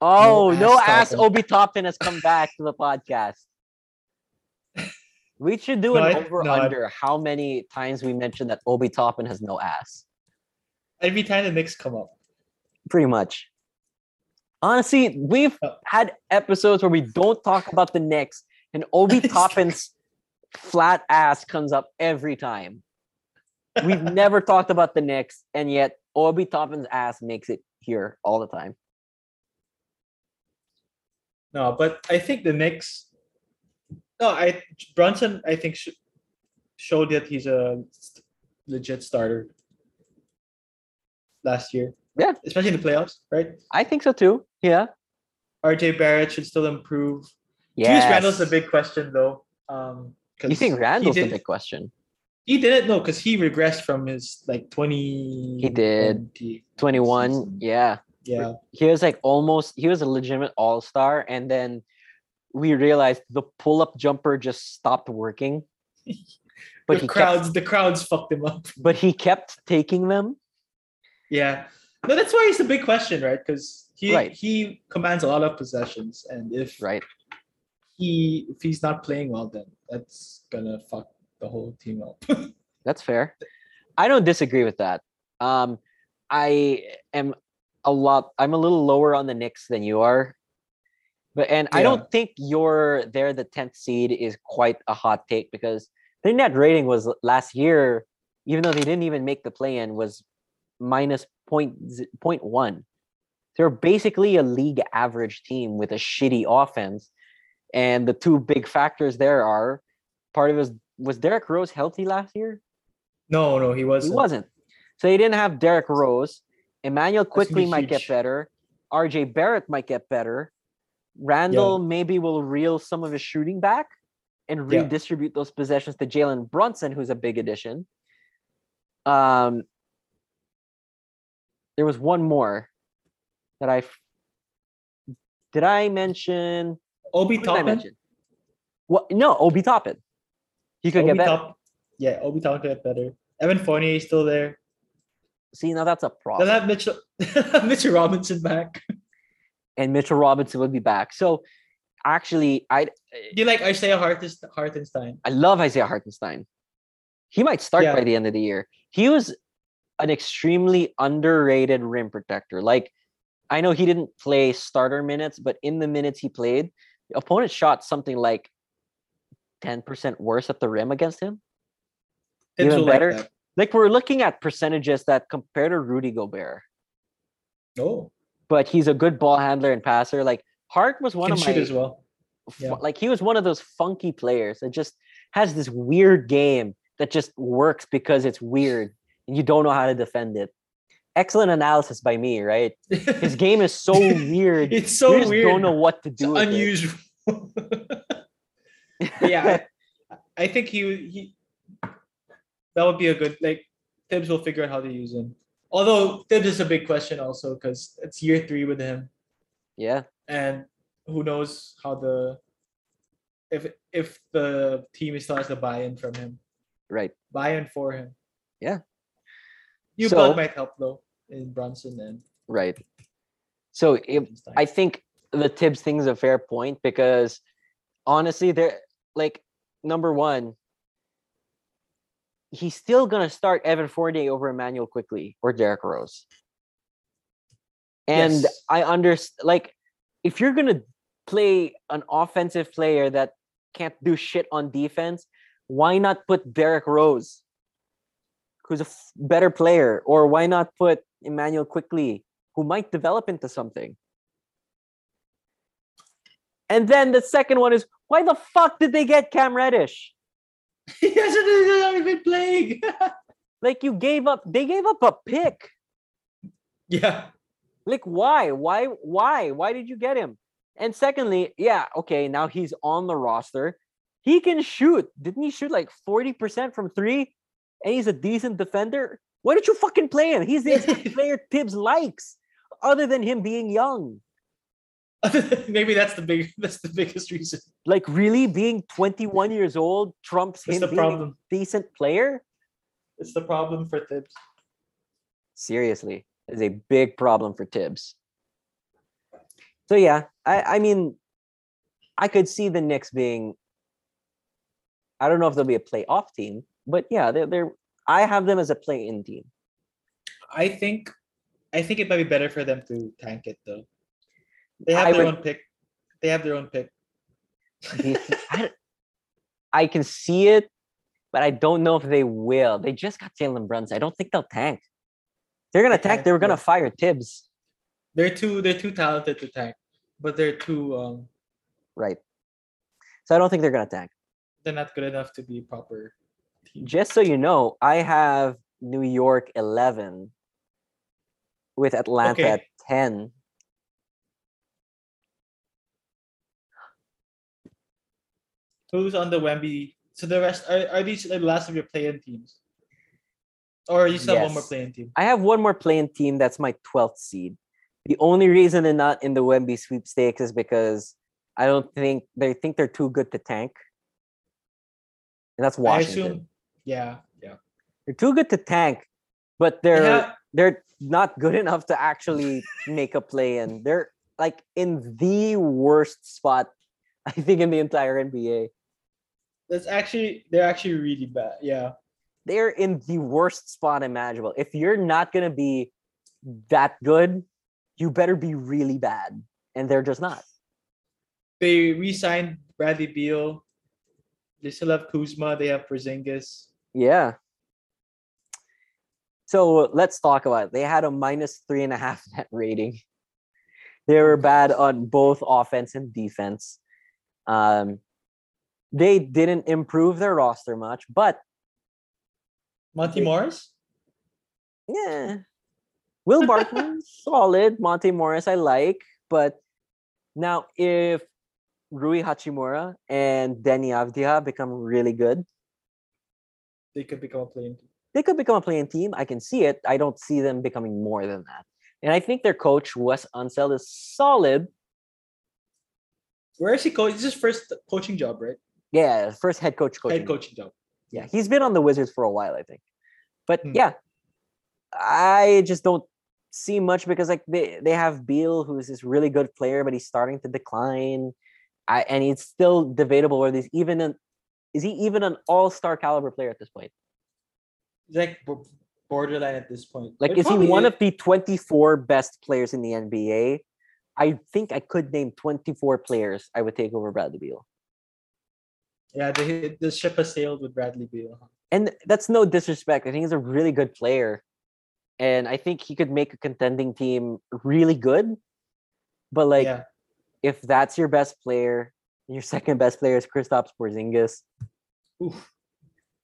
Oh, ass no ass Toppin. Obi Toppin has come back to the podcast. We should do No, an I- over no, I- under how many times we mentioned that Obi Toppin has no ass. Every time the Knicks come up, Pretty much. Honestly, we've Uh, had episodes where we don't talk about the Knicks, and Obi Toppin's flat ass comes up every time. We've never talked about the Knicks, and yet Obi Toppin's ass makes it here all the time. no, but I think the Knicks. No, I Brunson. I think sh- showed that he's a legit starter last year. Yeah. especially in the playoffs, right? I think so too. Yeah. RJ Barrett should still improve. Yeah. Julius Randle's a big question though. Um, You think Randle's the big question? He didn't know because he regressed from his like twenty. He did. 20 21. season. Yeah. Yeah. He was like almost, he was a legitimate all star. And then we realized the pull up jumper just stopped working. But the he crowds, kept, the crowds fucked him up. but he kept taking them. Yeah. No, that's why he's a big question, right? Because he Right. he commands a lot of possessions, and if Right. he if he's not playing well, then that's gonna fuck the whole team up. That's fair. I don't disagree with that. Um, I am a lot. I'm a little lower on the Knicks than you are, but and I don't think you're there. The tenth seed is quite a hot take because their net rating was last year, even though they didn't even make the play in, was minus point point one. They're basically a league average team with a shitty offense, and the two big factors there are part of it was was Derrick Rose healthy last year? no, no, he wasn't. He wasn't. So he didn't have Derrick Rose. Immanuel Quickley might get better. RJ Barrett might get better. Randle maybe will reel some of his shooting back and Yeah. redistribute those possessions to Jalen Brunson, who's a big addition. Um, there was one more that I did I mention. Obi Who did I Toppin. What? No, Obi Toppin. He could Obi get better. Top, yeah, Obi Toppin could get better. Evan Fournier is still there. See, now that's a problem. They'll have Mitchell Mitchell Robinson back. and Mitchell Robinson will be back. So actually, I Do you like Isaiah Hartenstein? I love Isaiah Hartenstein. He might start Yeah. by the end of the year. He was an extremely underrated rim protector. Like I know he didn't play starter minutes, but in the minutes he played, opponent shot something like 10% worse at the rim against him. Even like better. that. Like we're looking at percentages that compare to Rudy Gobert, Oh, but he's a good ball handler and passer. Like Hart was one can of shoot my as well. Yeah. like he was one of those funky players that just has this weird game that just works because it's weird and you don't know how to defend it. Excellent analysis by me, right? His game is so weird. it's you so just weird. don't know what to do. unusual. yeah, I, I think he he that would be a good like Thibs will figure out how to use him. Although Thibs is a big question also because it's year three with him, yeah, and who knows how the if if the team still has the buy-in from him, right. buy-in for him. Yeah. You So- might help though in Brunson and Right. So if, I think the Thibs thing is a fair point because honestly, they're like number one, he's still gonna start Evan Fournier over Immanuel Quickley or Derrick Rose. And Yes. I understand like if you're gonna play an offensive player that can't do shit on defense, why not put Derrick Rose, who's a f- better player, or why not put Immanuel Quickley, who might develop into something? And then the second one is why the fuck did they get Cam Reddish? he hasn't even playing. Like you gave up, they gave up a pick. yeah. Like why? Why? Why? Why did you get him? And secondly, yeah, okay, now he's on the roster. He can shoot. Didn't he shoot like 40% from three? And he's a decent defender. Why don't you fucking play him? He's the player Thibs likes, other than him being young. Maybe that's the big that's the biggest reason. Like, really, being 21 years old trumps That's him the being problem. a decent player? It's the problem for Thibs. Seriously, is a big problem for Thibs. So yeah, I I mean, I could see the Knicks being. I don't know if they'll be a playoff team, but yeah, they're they're. I have them as a play-in team. I think I think it might be better for them to tank it though. They have I their would- own pick. They have their own pick. Do you thi- I, I can see it, but I don't know if they will. They just got Jalen Brunson. I don't think they'll tank. They're gonna tank. They were gonna fire Thibs, They're too they're too talented to tank, but they're too um right? So I don't think they're gonna tank. they're not good enough to be proper. Just so you know, I have New York 11 with Atlanta Okay. 10. Who's on the Wemby? So the rest are, are these the last of your play-in teams? Or you still have one more playing team? I have one more playing team that's my 12th seed. The only reason they're not in the Wemby sweepstakes is because I don't think they think they're too good to tank. And that's I Washington. Assume yeah, yeah. They're too good to tank, but They they're have- they're not good enough to actually make a play in. They're like in the worst spot, I think, in the entire NBA. that's actually they're actually really bad. Yeah. they're in the worst spot imaginable. If you're not gonna be that good, you better be really bad, and they're just not. They re-signed Bradley Beal. They still have Kuzma. They have Porzingis. Yeah. So let's talk about it. They had a minus three and a half net rating. They were bad on both offense and defense. Um, they didn't improve their roster much, but Monty They- Morris. yeah. Will Barton, solid. Monty Morris, I like. But now, if Rui Hachimura and Deni Avdija become really good, They could become a play-in team. they could become a playing team. I can see it. I don't see them becoming more than that. And I think their coach, Wes Unseld, is solid. Where is he coach? It's his first coaching job, right? Yeah, first head coach coaching. Head coaching job. Yeah, he's been on the Wizards for a while, I think. But Hmm. yeah, I just don't see much because like they they have Beal, who's this really good player, but he's starting to decline. I and he's still debatable whether he's even an is he even an all star caliber player at this point? Like borderline at this point. Like, But is he one is. of the twenty four best players in the NBA? I think I could name twenty four players I would take over Bradley Beal. Yeah, the the ship has sailed with Bradley Beal. and that's no disrespect. I think he's a really good player, and I think he could make a contending team really good. But like, yeah, if that's your best player, your second best player is Kristaps Porzingis, Oof.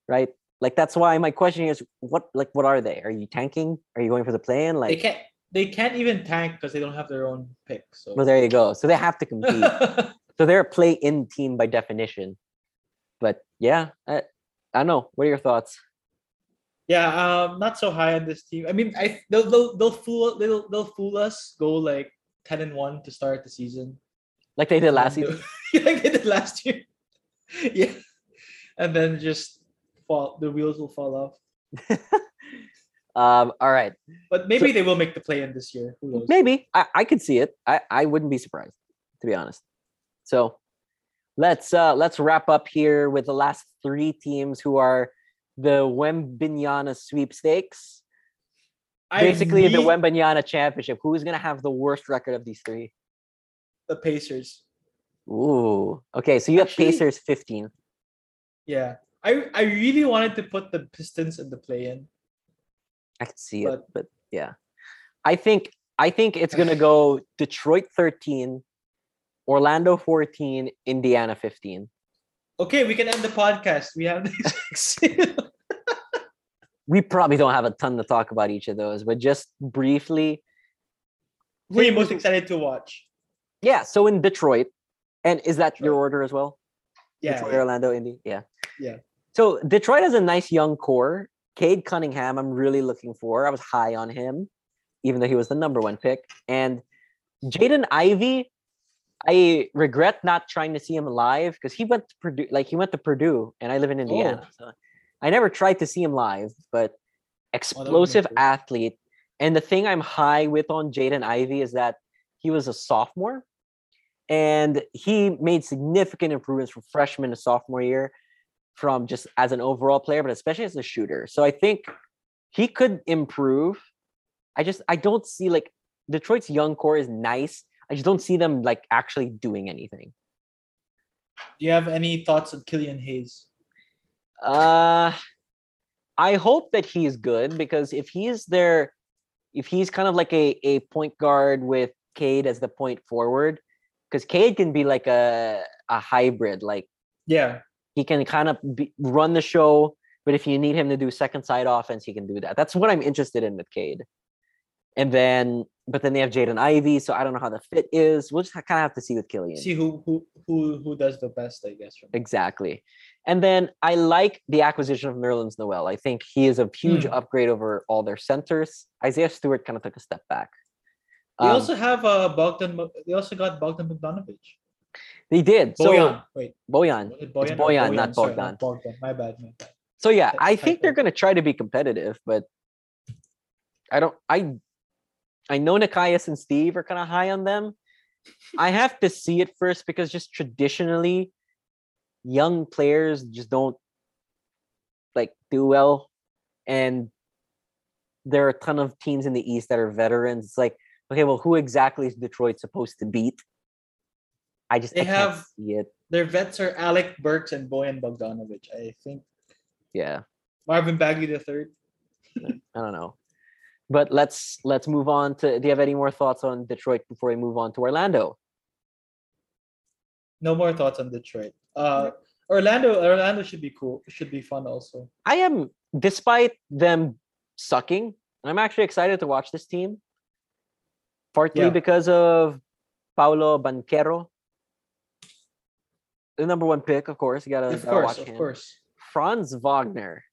right? Like that's why my question is, what like what are they? Are you tanking? Are you going for the play-in? Like they can't they can't even tank because they don't have their own pick. So well, there you go. So they have to compete. so they're a play-in team by definition. But yeah, I, I don't know. What are your thoughts? yeah, um, not so high on this team. I mean, I they'll they'll, they'll fool they'll they'll fool us. Go like ten and one to start the season. Like they did last do- like they did last year. yeah, and then just fall. The wheels will fall off. um, all right. But maybe they will make the play in this year. Who knows? Maybe I, I could see it. I, I wouldn't be surprised. to be honest. So let's uh let's wrap up here with the last three teams who are the Wembanyama sweepstakes. I Basically, the need championship. Who's gonna have the worst record of these three? The Pacers. Ooh. Okay, so you have Pacers 15. Yeah. I I really wanted to put the Pistons in the play-in. I can see it, But- but yeah. I think I think it's gonna go Detroit 13, Orlando 14, Indiana 15. Okay, we can end the podcast. We have the We probably don't have a ton to talk about each of those, but just briefly, Who are you most excited to watch? Yeah, so in Detroit, and is that your order as well? Yeah. Detroit, yeah. Orlando, Indy. Yeah. Yeah. So Detroit has a nice young core. Cade Cunningham, I'm really looking for. I was high on him, even though he was the number one pick. And Jaden Ivey, I regret not trying to see him live because he went to Purdue, like he went to Purdue, and I live in Indiana. So I never tried to see him live, but explosive cool. athlete. And the thing I'm high with on Jaden Ivey is that he was a sophomore and he made significant improvements from freshman to sophomore year from just as an overall player, but especially as a shooter. So I think he could improve. I just I don't see like Detroit's young core is nice. I just don't see them like actually doing anything. Do you have any thoughts on Killian Hayes? Uh I hope that he's good because if he's there, if he's kind of like a, a point guard with Cade as the point forward, because Cade can be like a a hybrid, like Yeah. he can kind of be, run the show, but if you need him to do second side offense, he can do that. That's what I'm interested in with Cade. And then, but then they have Jaden Ivey, so I don't know how the fit is. We'll just kind of have to see with Killian. See who who who who does the best, I guess. Exactly. And then I like the acquisition of Nerlens Noel. I think he is a huge Hmm. upgrade over all their centers. Isaiah Stewart kind of took a step back. They Um, also have uh Bogdan. They also got Bogdan Bogdanovich. they did. So Boyan. Wait, Boyan. it It's Boyan? Boyan, not Sorry, Bogdan. Bogdan. My bad. My bad. So yeah, That's I think they're typo. gonna try to be competitive, but I don't I I know Nikias and Steve are kind of high on them. I have to see it first because just traditionally young players just don't like do well. And there are a ton of teams in the East that are veterans. It's like, okay, well, who exactly is Detroit supposed to beat? I just They I have- see it. Their vets are Alec Burks and Boyan Bogdanovich. I think Yeah. Marvin Bagley the third. I don't know. But let's let's move on to do you have any more thoughts on Detroit before we move on to Orlando? No more thoughts on Detroit. Uh, Orlando. Orlando should be cool. Should be fun also. I am despite them sucking, I'm actually excited to watch this team. Partly Yeah. because of Paolo Banchero. The number one pick, of course. You gotta, Of course, watch of him. course. Franz Wagner.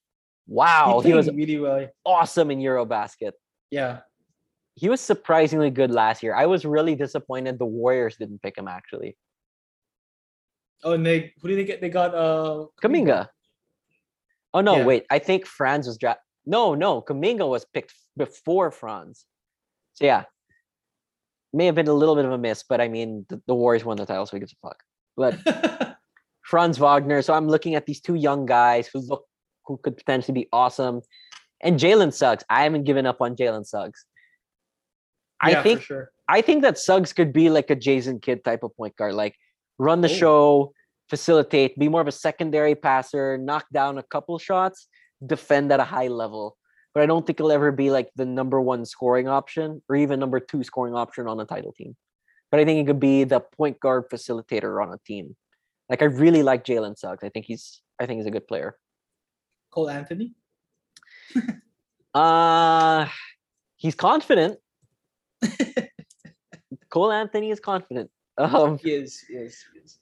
Wow, he, played was really well. awesome in Eurobasket. Yeah. He was surprisingly good last year. I was really disappointed the Warriors didn't pick him actually. Oh, and they who did they get? They got uh Kuminga. Oh no, Yeah. wait. I think Franz was drafted. No, no, Kuminga was picked before Franz. So yeah, may have been a little bit of a miss, but I mean, the, the Warriors won the title, so who gives a fuck? But Franz Wagner. So I'm looking at these two young guys who look who could potentially be awesome, and Jalen Suggs. I haven't given up on Jalen Suggs. I Yeah, think sure. I think that Suggs could be like a Jason Kidd type of point guard, like run the Oh. show, facilitate, be more of a secondary passer, knock down a couple shots, defend at a high level. But I don't think he'll ever be like the number one scoring option or even number two scoring option on a title team. But I think he could be the point guard facilitator on a team. Like I really like Jalen Suggs. I think he's I think he's a good player. Cole Anthony. Uh he's confident. Cole Anthony is confident. Um, Yes, yes, yes.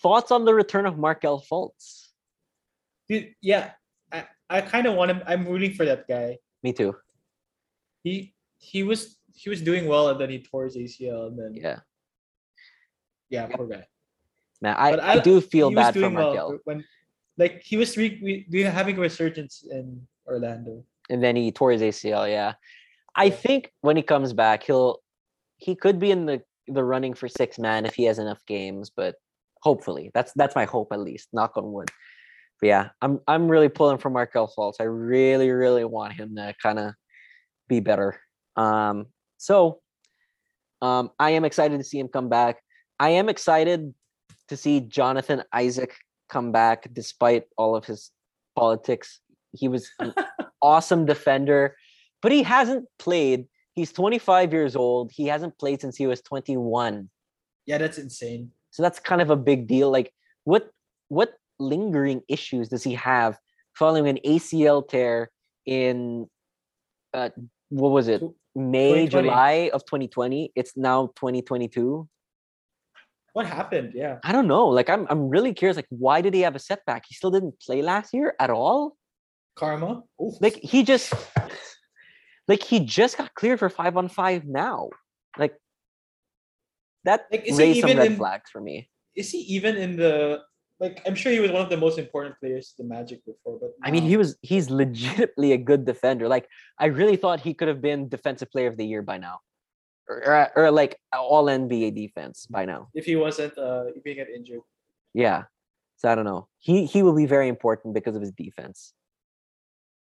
thoughts on the return of Markelle Fultz? Dude, yeah. I, kind of want him. I'm rooting for that guy. Me too. He he was he was doing well and then he tore his ACL and then yeah, Yeah, poor guy. man, I, I, I- do feel bad for doing well Markelle, when like he was re, re- having a resurgence in Orlando. and then he tore his ACL. Yeah, I Yeah. think when he comes back, he'll he could be in the the running for six man if he has enough games, but hopefully that's that's my hope at least. Knock on wood. But yeah, I'm I'm really pulling for Markelle Fultz. I really really want him to kind of be better. Um, so um, I am excited to see him come back. I am excited to see Jonathan Isaac come back despite all of his politics. He was an awesome defender, but he hasn't played. He's 25 years old. He hasn't played since he was 21. Yeah, that's insane. So that's kind of a big deal. Like what what lingering issues does he have following an ACL tear in uh what was it? May, July of 2020. It's now 2022. What happened? Yeah. I don't know. Like I'm I'm really curious. Like, why did he have a setback? He still didn't play last year at all. Karma. Like he just like he just got cleared for five on five now. Like that Like, raised some red in- flags for me. is he even in the like I'm sure he was one of the most important players to the Magic before, but I mean, he was he's legitimately a good defender. Like I really thought he could have been defensive player of the year by now. Or, or, or like all NBA defense by now. if he wasn't uh if he injured. Yeah. So I don't know. He he will be very important because of his defense.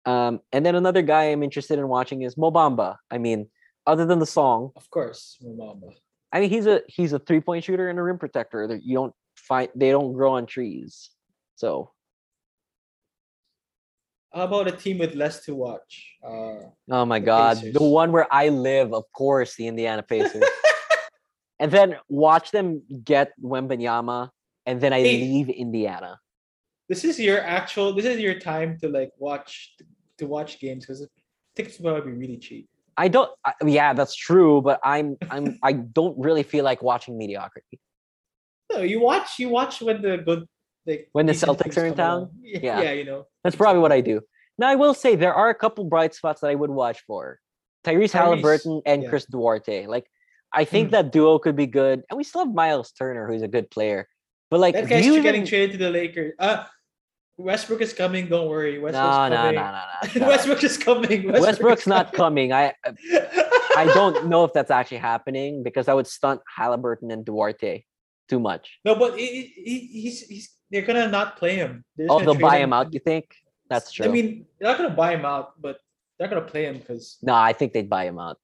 Um, and then another guy I'm interested in watching is Mo Bamba. I mean, other than the song, Of course, Mamba. I mean he's a he's a three point shooter and a rim protector that you don't find they don't grow on trees. So How about a team with less to watch? Uh oh my The god, Pacers. the one where I live, of course, the Indiana Pacers. and then watch them get Wembanyama, and then I Hey. leave Indiana. this is your actual this is your time to like watch to watch games because tickets will be really cheap. I don't. I, yeah, that's true. But I'm. I'm. I don't really feel like watching mediocrity. No, you watch you watch when the good like When the Celtics are in town? Yeah, Yeah. yeah, you know. That's probably what I do. Now I will say there are a couple bright spots that I would watch for. Tyrese, Tyrese, Halliburton and yeah. Chris Duarte. Like I think Mm. that duo could be good, and we still have Miles Turner, who's a good player. But like, That guy's you getting traded to the Lakers. Uh Westbrook is coming. Don't worry. no, Westbrook's no, no, coming. no, no. shut up. Westbrook is coming. Westbrook's is not coming. I I I don't know if that's actually happening because that would stunt Halliburton and Duarte too much. No, but he, he, he's he's they're gonna not play him. They're oh, they'll buy him out. You think? That's true. I mean, they're not gonna buy him out, but they're gonna play him because no, I think they'd buy him out.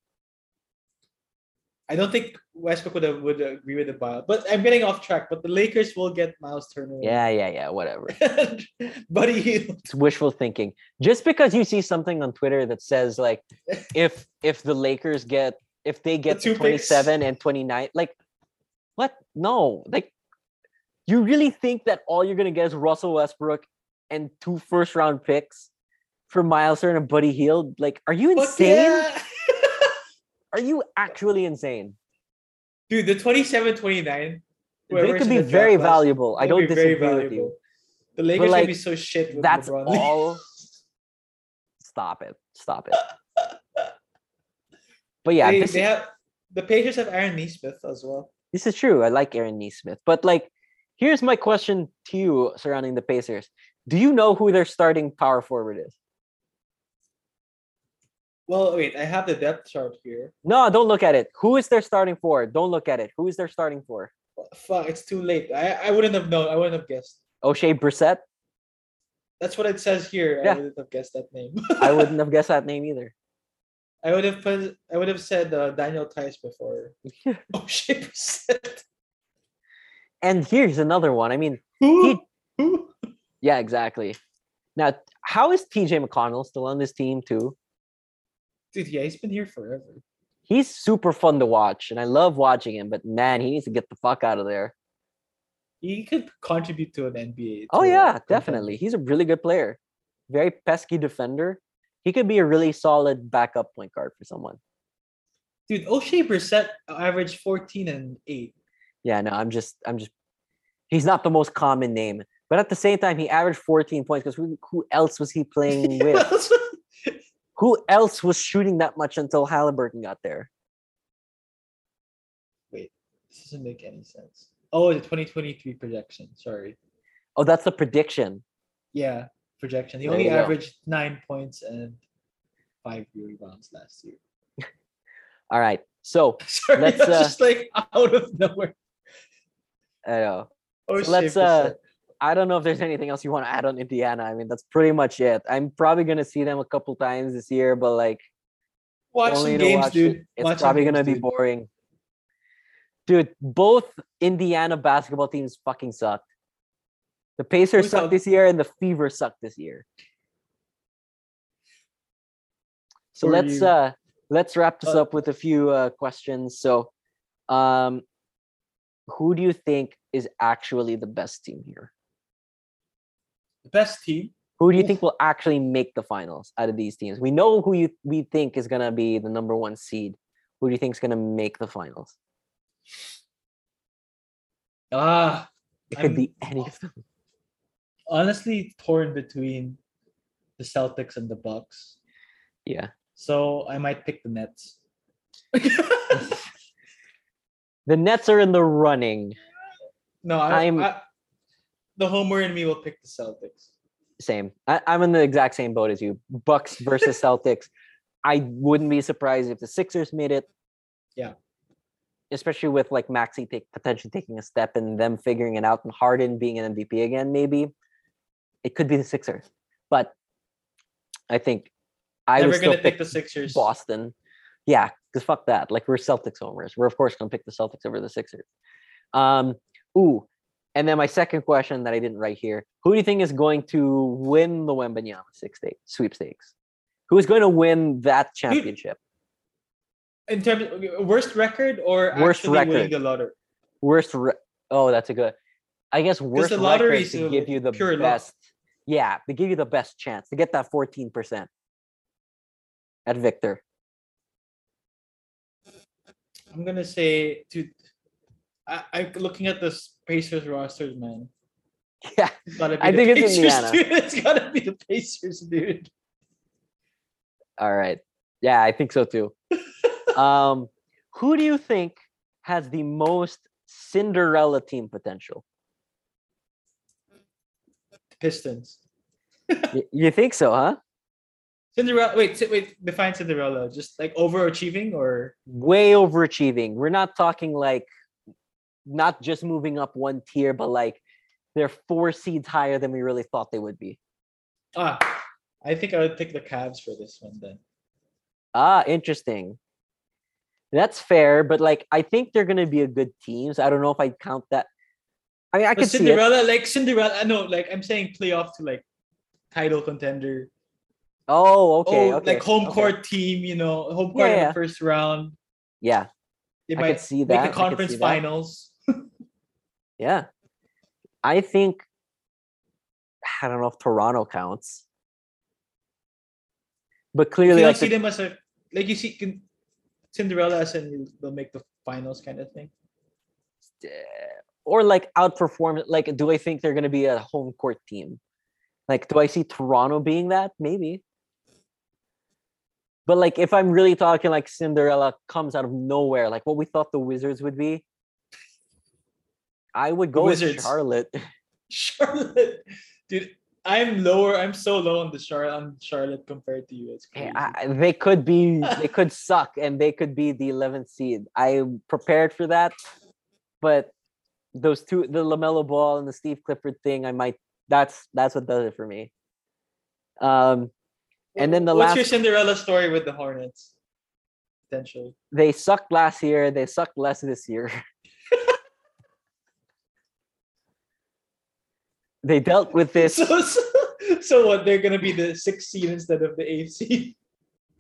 I don't think Westbrook would have, would agree with the buyout. But I'm getting off track. But the Lakers will get Miles Turner. Yeah, yeah, yeah. Whatever. Buddy Hield. it's wishful thinking. Just because you see something on Twitter that says like if if the Lakers get if they get two to picks. 27 and 29, like what? No. Like you really think that all you're gonna get is Russell Westbrook and two first round picks for Miles Turner and Buddy Hield? Like, are you insane? yeah. Are you actually insane? Dude, the 27 29. They could be very valuable. I don't disagree with you. The Lakers would like, be so shit with That's LeBron. all. Stop it. Stop it. But yeah, they, they have the Pacers have Aaron Nesmith as well. This is true. I like Aaron Nesmith. But like, here's my question to you surrounding the Pacers. Do you know who their starting power forward is? Well, wait, I have the depth chart here. No, don't look at it. Who is their starting for? Don't look at it. Who is their starting for? Fuck, it's too late. I, I wouldn't have known. I wouldn't have guessed. Oshae Brissett? That's what it says here. Yeah. I wouldn't have guessed that name. I wouldn't have guessed that name either. I would have put. I would have said uh, Daniel Theis before. Oh shit! And here's another one. I mean, Who? Who? yeah, exactly. Now, how is TJ McConnell still on this team too? Dude, yeah, he's been here forever. He's super fun to watch, and I love watching him. But man, he needs to get the fuck out of there. He could contribute to an NBA. Oh to yeah, definitely. He's a really good player. Very pesky defender. He could be a really solid backup point guard for someone. Dude, Oshae Brissett averaged 14 and 8. Yeah, no, I'm just, I'm just. He's not the most common name, but at the same time, he averaged 14 points because who, who else was he playing with? who else was shooting that much until Halliburton got there? Wait, this doesn't make any sense. Oh, the 2023 projection. Sorry. Oh, that's a prediction. Yeah, projection. He There only go. averaged nine points and five rebounds last year. All right. So Sorry, Let's, that's uh, just like out of nowhere. I know. Oh, So let's uh I don't know if there's anything else you want to add on Indiana. I mean, that's pretty much it. I'm probably gonna see them a couple times this year, but like watch only to games, watch dude. it. It's Watch probably gonna be dude. boring. Dude, both Indiana basketball teams fucking sucked. The Pacers Who's sucked this year and the Fever sucked this year. So For let's you. uh let's wrap this Uh, up with a few uh questions. So um who do you think is actually the best team here? The best team. Who do you think will actually make the finals out of these teams? We know who you we think is gonna be the number one seed. Who do you think is gonna make the finals? Ah, It could I'm be any of them. Honestly torn between the Celtics and the Bucks. Yeah. So I might pick the Nets. The Nets are in the running. no, I, I'm- I, the homer in me will pick the Celtics. Same. I, I'm in the exact same boat as you. Bucks versus Celtics. I wouldn't be surprised if the Sixers made it. Yeah. Especially with like Maxey take potentially taking a step and them figuring it out and Harden being an MVP again, maybe. It could be the Sixers. But I think I Never would gonna pick pick the Sixers. Boston. Yeah, because fuck that. Like we're Celtics homers. We're of course gonna pick the Celtics over the Sixers. Um, ooh, and then my second question that I didn't write here: Who do you think is going to win the Wembanyama six state sweepstakes? Who is going to win that championship? In terms of worst record or Worst actually winning record. the lottery? Worst. Re- oh, that's a good. I guess worst the lottery record to give you the pure best. Yeah, to give you the best chance to get that fourteen percent at Victor. I'm gonna say, dude. I, I'm looking at the Pacers rosters, man. Yeah, It's I think it's Pacers, Indiana. dude. It's gotta be the Pacers, dude. All right. Yeah, I think so too. um, who do you think has the most Cinderella team potential? Pistons. You think so, huh? Cinderella. Wait, wait. Define Cinderella. Just like overachieving, or Way overachieving. We're not talking like not just moving up one tier, but like they're four seeds higher than we really thought they would be. ah, I think I would pick the Cavs for this one then. Ah, interesting. That's fair, but like I think they're gonna be a good team. So I don't know if I count that. I mean, I could. Cinderella, like Cinderella. Uh, no, like I'm saying, playoff to like title contender. Oh, okay, oh, okay. like home okay. court team. You know, home Yeah, court in the first round. Yeah, They I might could see make that. I the conference finals. Yeah. I think I don't know if Toronto counts. But clearly like see the, them as a like you see Cinderella as in they'll make the finals kind of thing. Or like outperform like do I think they're gonna be a home court team? Like do I see Toronto being that? Maybe. But like if I'm really talking like Cinderella comes out of nowhere, like what we thought the Wizards would be, I would go with Wizards. Charlotte. Charlotte, dude, I'm lower. I'm so low on the Charlotte on Charlotte compared to you. It's crazy. I, I- they could be they could suck and they could be the 11th seed i'm prepared for that but those two the lamelo ball and the steve clifford thing i might that's that's what does it for me um and then the What's last your Cinderella story with the Hornets? Potentially. they sucked last year they sucked less this year they dealt with this So, so, so what? They're gonna be the sixth seed instead of the eighth seed.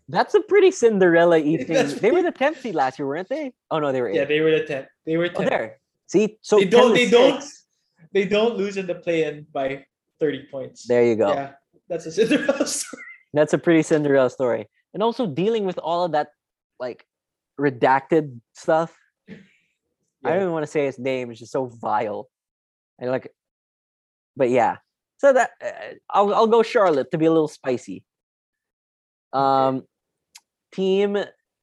that's a pretty cinderella y That's thing they were the 10th seed last year weren't they oh no they were Yeah, they were the tenth. They were oh tenth. there see so they don't. They don't. They don't lose in the play-in by thirty points. there you go Yeah, that's a Cinderella story. That's a pretty Cinderella story. And also dealing with all of that like redacted stuff. I don't even want to say his name, it's just so vile. And like but yeah. So that uh, I'll I'll go Charlotte to be a little spicy. Um team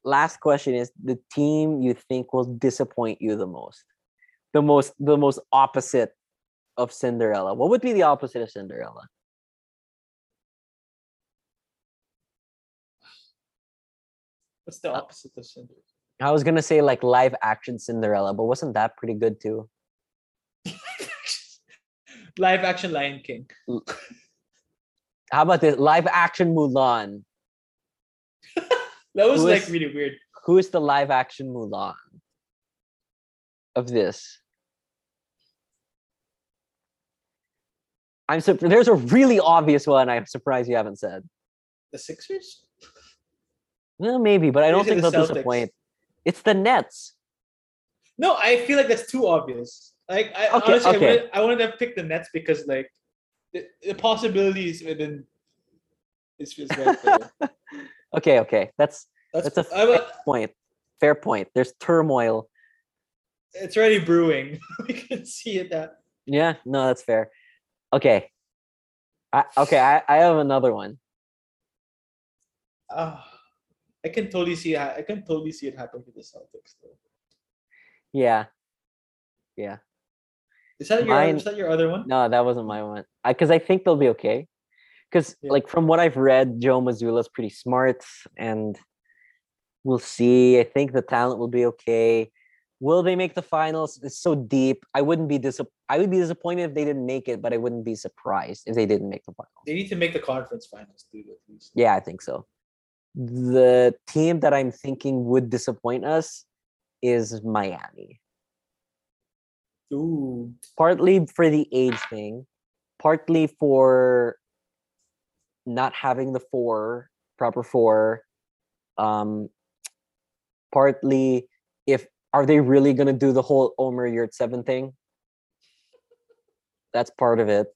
last question is the team you think will disappoint you the most. The most the most opposite of Cinderella. What would be the opposite of Cinderella? What's the Uh, opposite of Cinderella? I was gonna say like live action Cinderella, but wasn't that pretty good too? Live action Lion King. How about this live action Mulan? That was Who like is- really weird. Who is the live action Mulan of this? I'm sur- there's a really obvious one. I'm surprised you haven't said. The Sixers? Well, maybe, but I don't think the they'll Celtics. disappoint. It's the Nets. No, I feel like that's too obvious. Like I Okay, honestly, okay. I, wanted, I wanted to pick the Nets because like the, the possibilities within is just right. Okay, okay, that's That's, that's a fair point. Fair point. There's turmoil. it's already brewing. we can see it. That Yeah, no, that's fair. Okay, I, okay, I, I have another one. ah, I can totally see. it I can totally see it happen to the Celtics. Though. Yeah, yeah. Is that your? Mine- Is that your other one? No, that wasn't my one. Because I, think they'll be okay. Because Yeah. like from what I've read, Joe Mazzulla's pretty smart, and we'll see. I think the talent will be okay. Will they make the finals? It's so deep. I wouldn't be dis- I would be disappointed if they didn't make it, but I wouldn't be surprised if they didn't make the finals. They need to make the conference finals, dude. At least. Yeah, I think so. The team that I'm thinking would disappoint us is Miami. Ooh. partly for the age thing, partly for not having the four proper four, um, partly if are they really gonna do the whole Omer Yurtseven thing? That's part of it.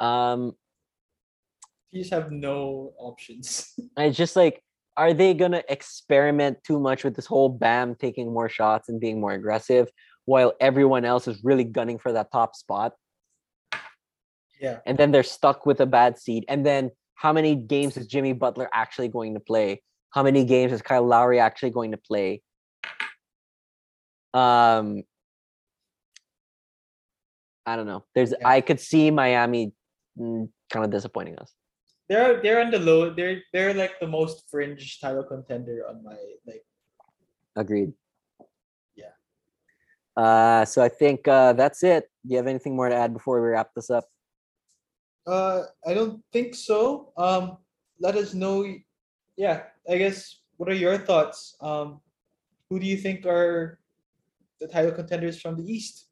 Um, You just have no options. I just like, are they gonna experiment too much with this whole Bam taking more shots and being more aggressive, while everyone else is really gunning for that top spot? yeah. and then they're stuck with a bad seed. And then how many games is Jimmy Butler actually going to play? How many games is Kyle Lowry actually going to play? Um, I don't know. There's Yeah. I could see Miami kind of disappointing us. They're they're on the low. They're they're like the most fringe title contender on my like. Agreed. Yeah. Uh, so I think uh, that's it. Do you have anything more to add before we wrap this up? Uh, I don't think so. Um, let us know. Yeah, I guess. What are your thoughts? Um, who do you think are the title contenders from the East,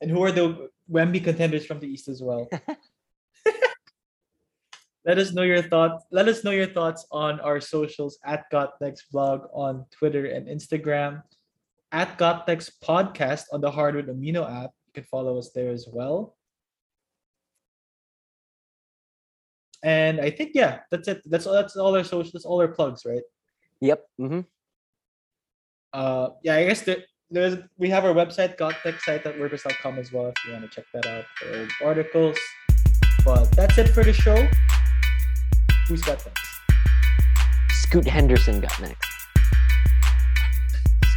and who are the Wemby contenders from the East as well? Let us know your thoughts. Let us know your thoughts on our socials at GotNext blog on Twitter and Instagram, at GotNext podcast on the Hardwood Amino app. You can follow us there as well. And I think yeah, that's it. That's all. That's all our socials. All our plugs, right? Yep. Mm-hmm. Uh, yeah, I guess there, there's we have our website, contact site at gottechsite.wordpress.com as well if you want to check that out for articles. But that's it for the show. Who's got next? Scoot Henderson got next.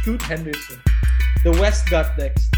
Scoot Henderson. The West got next.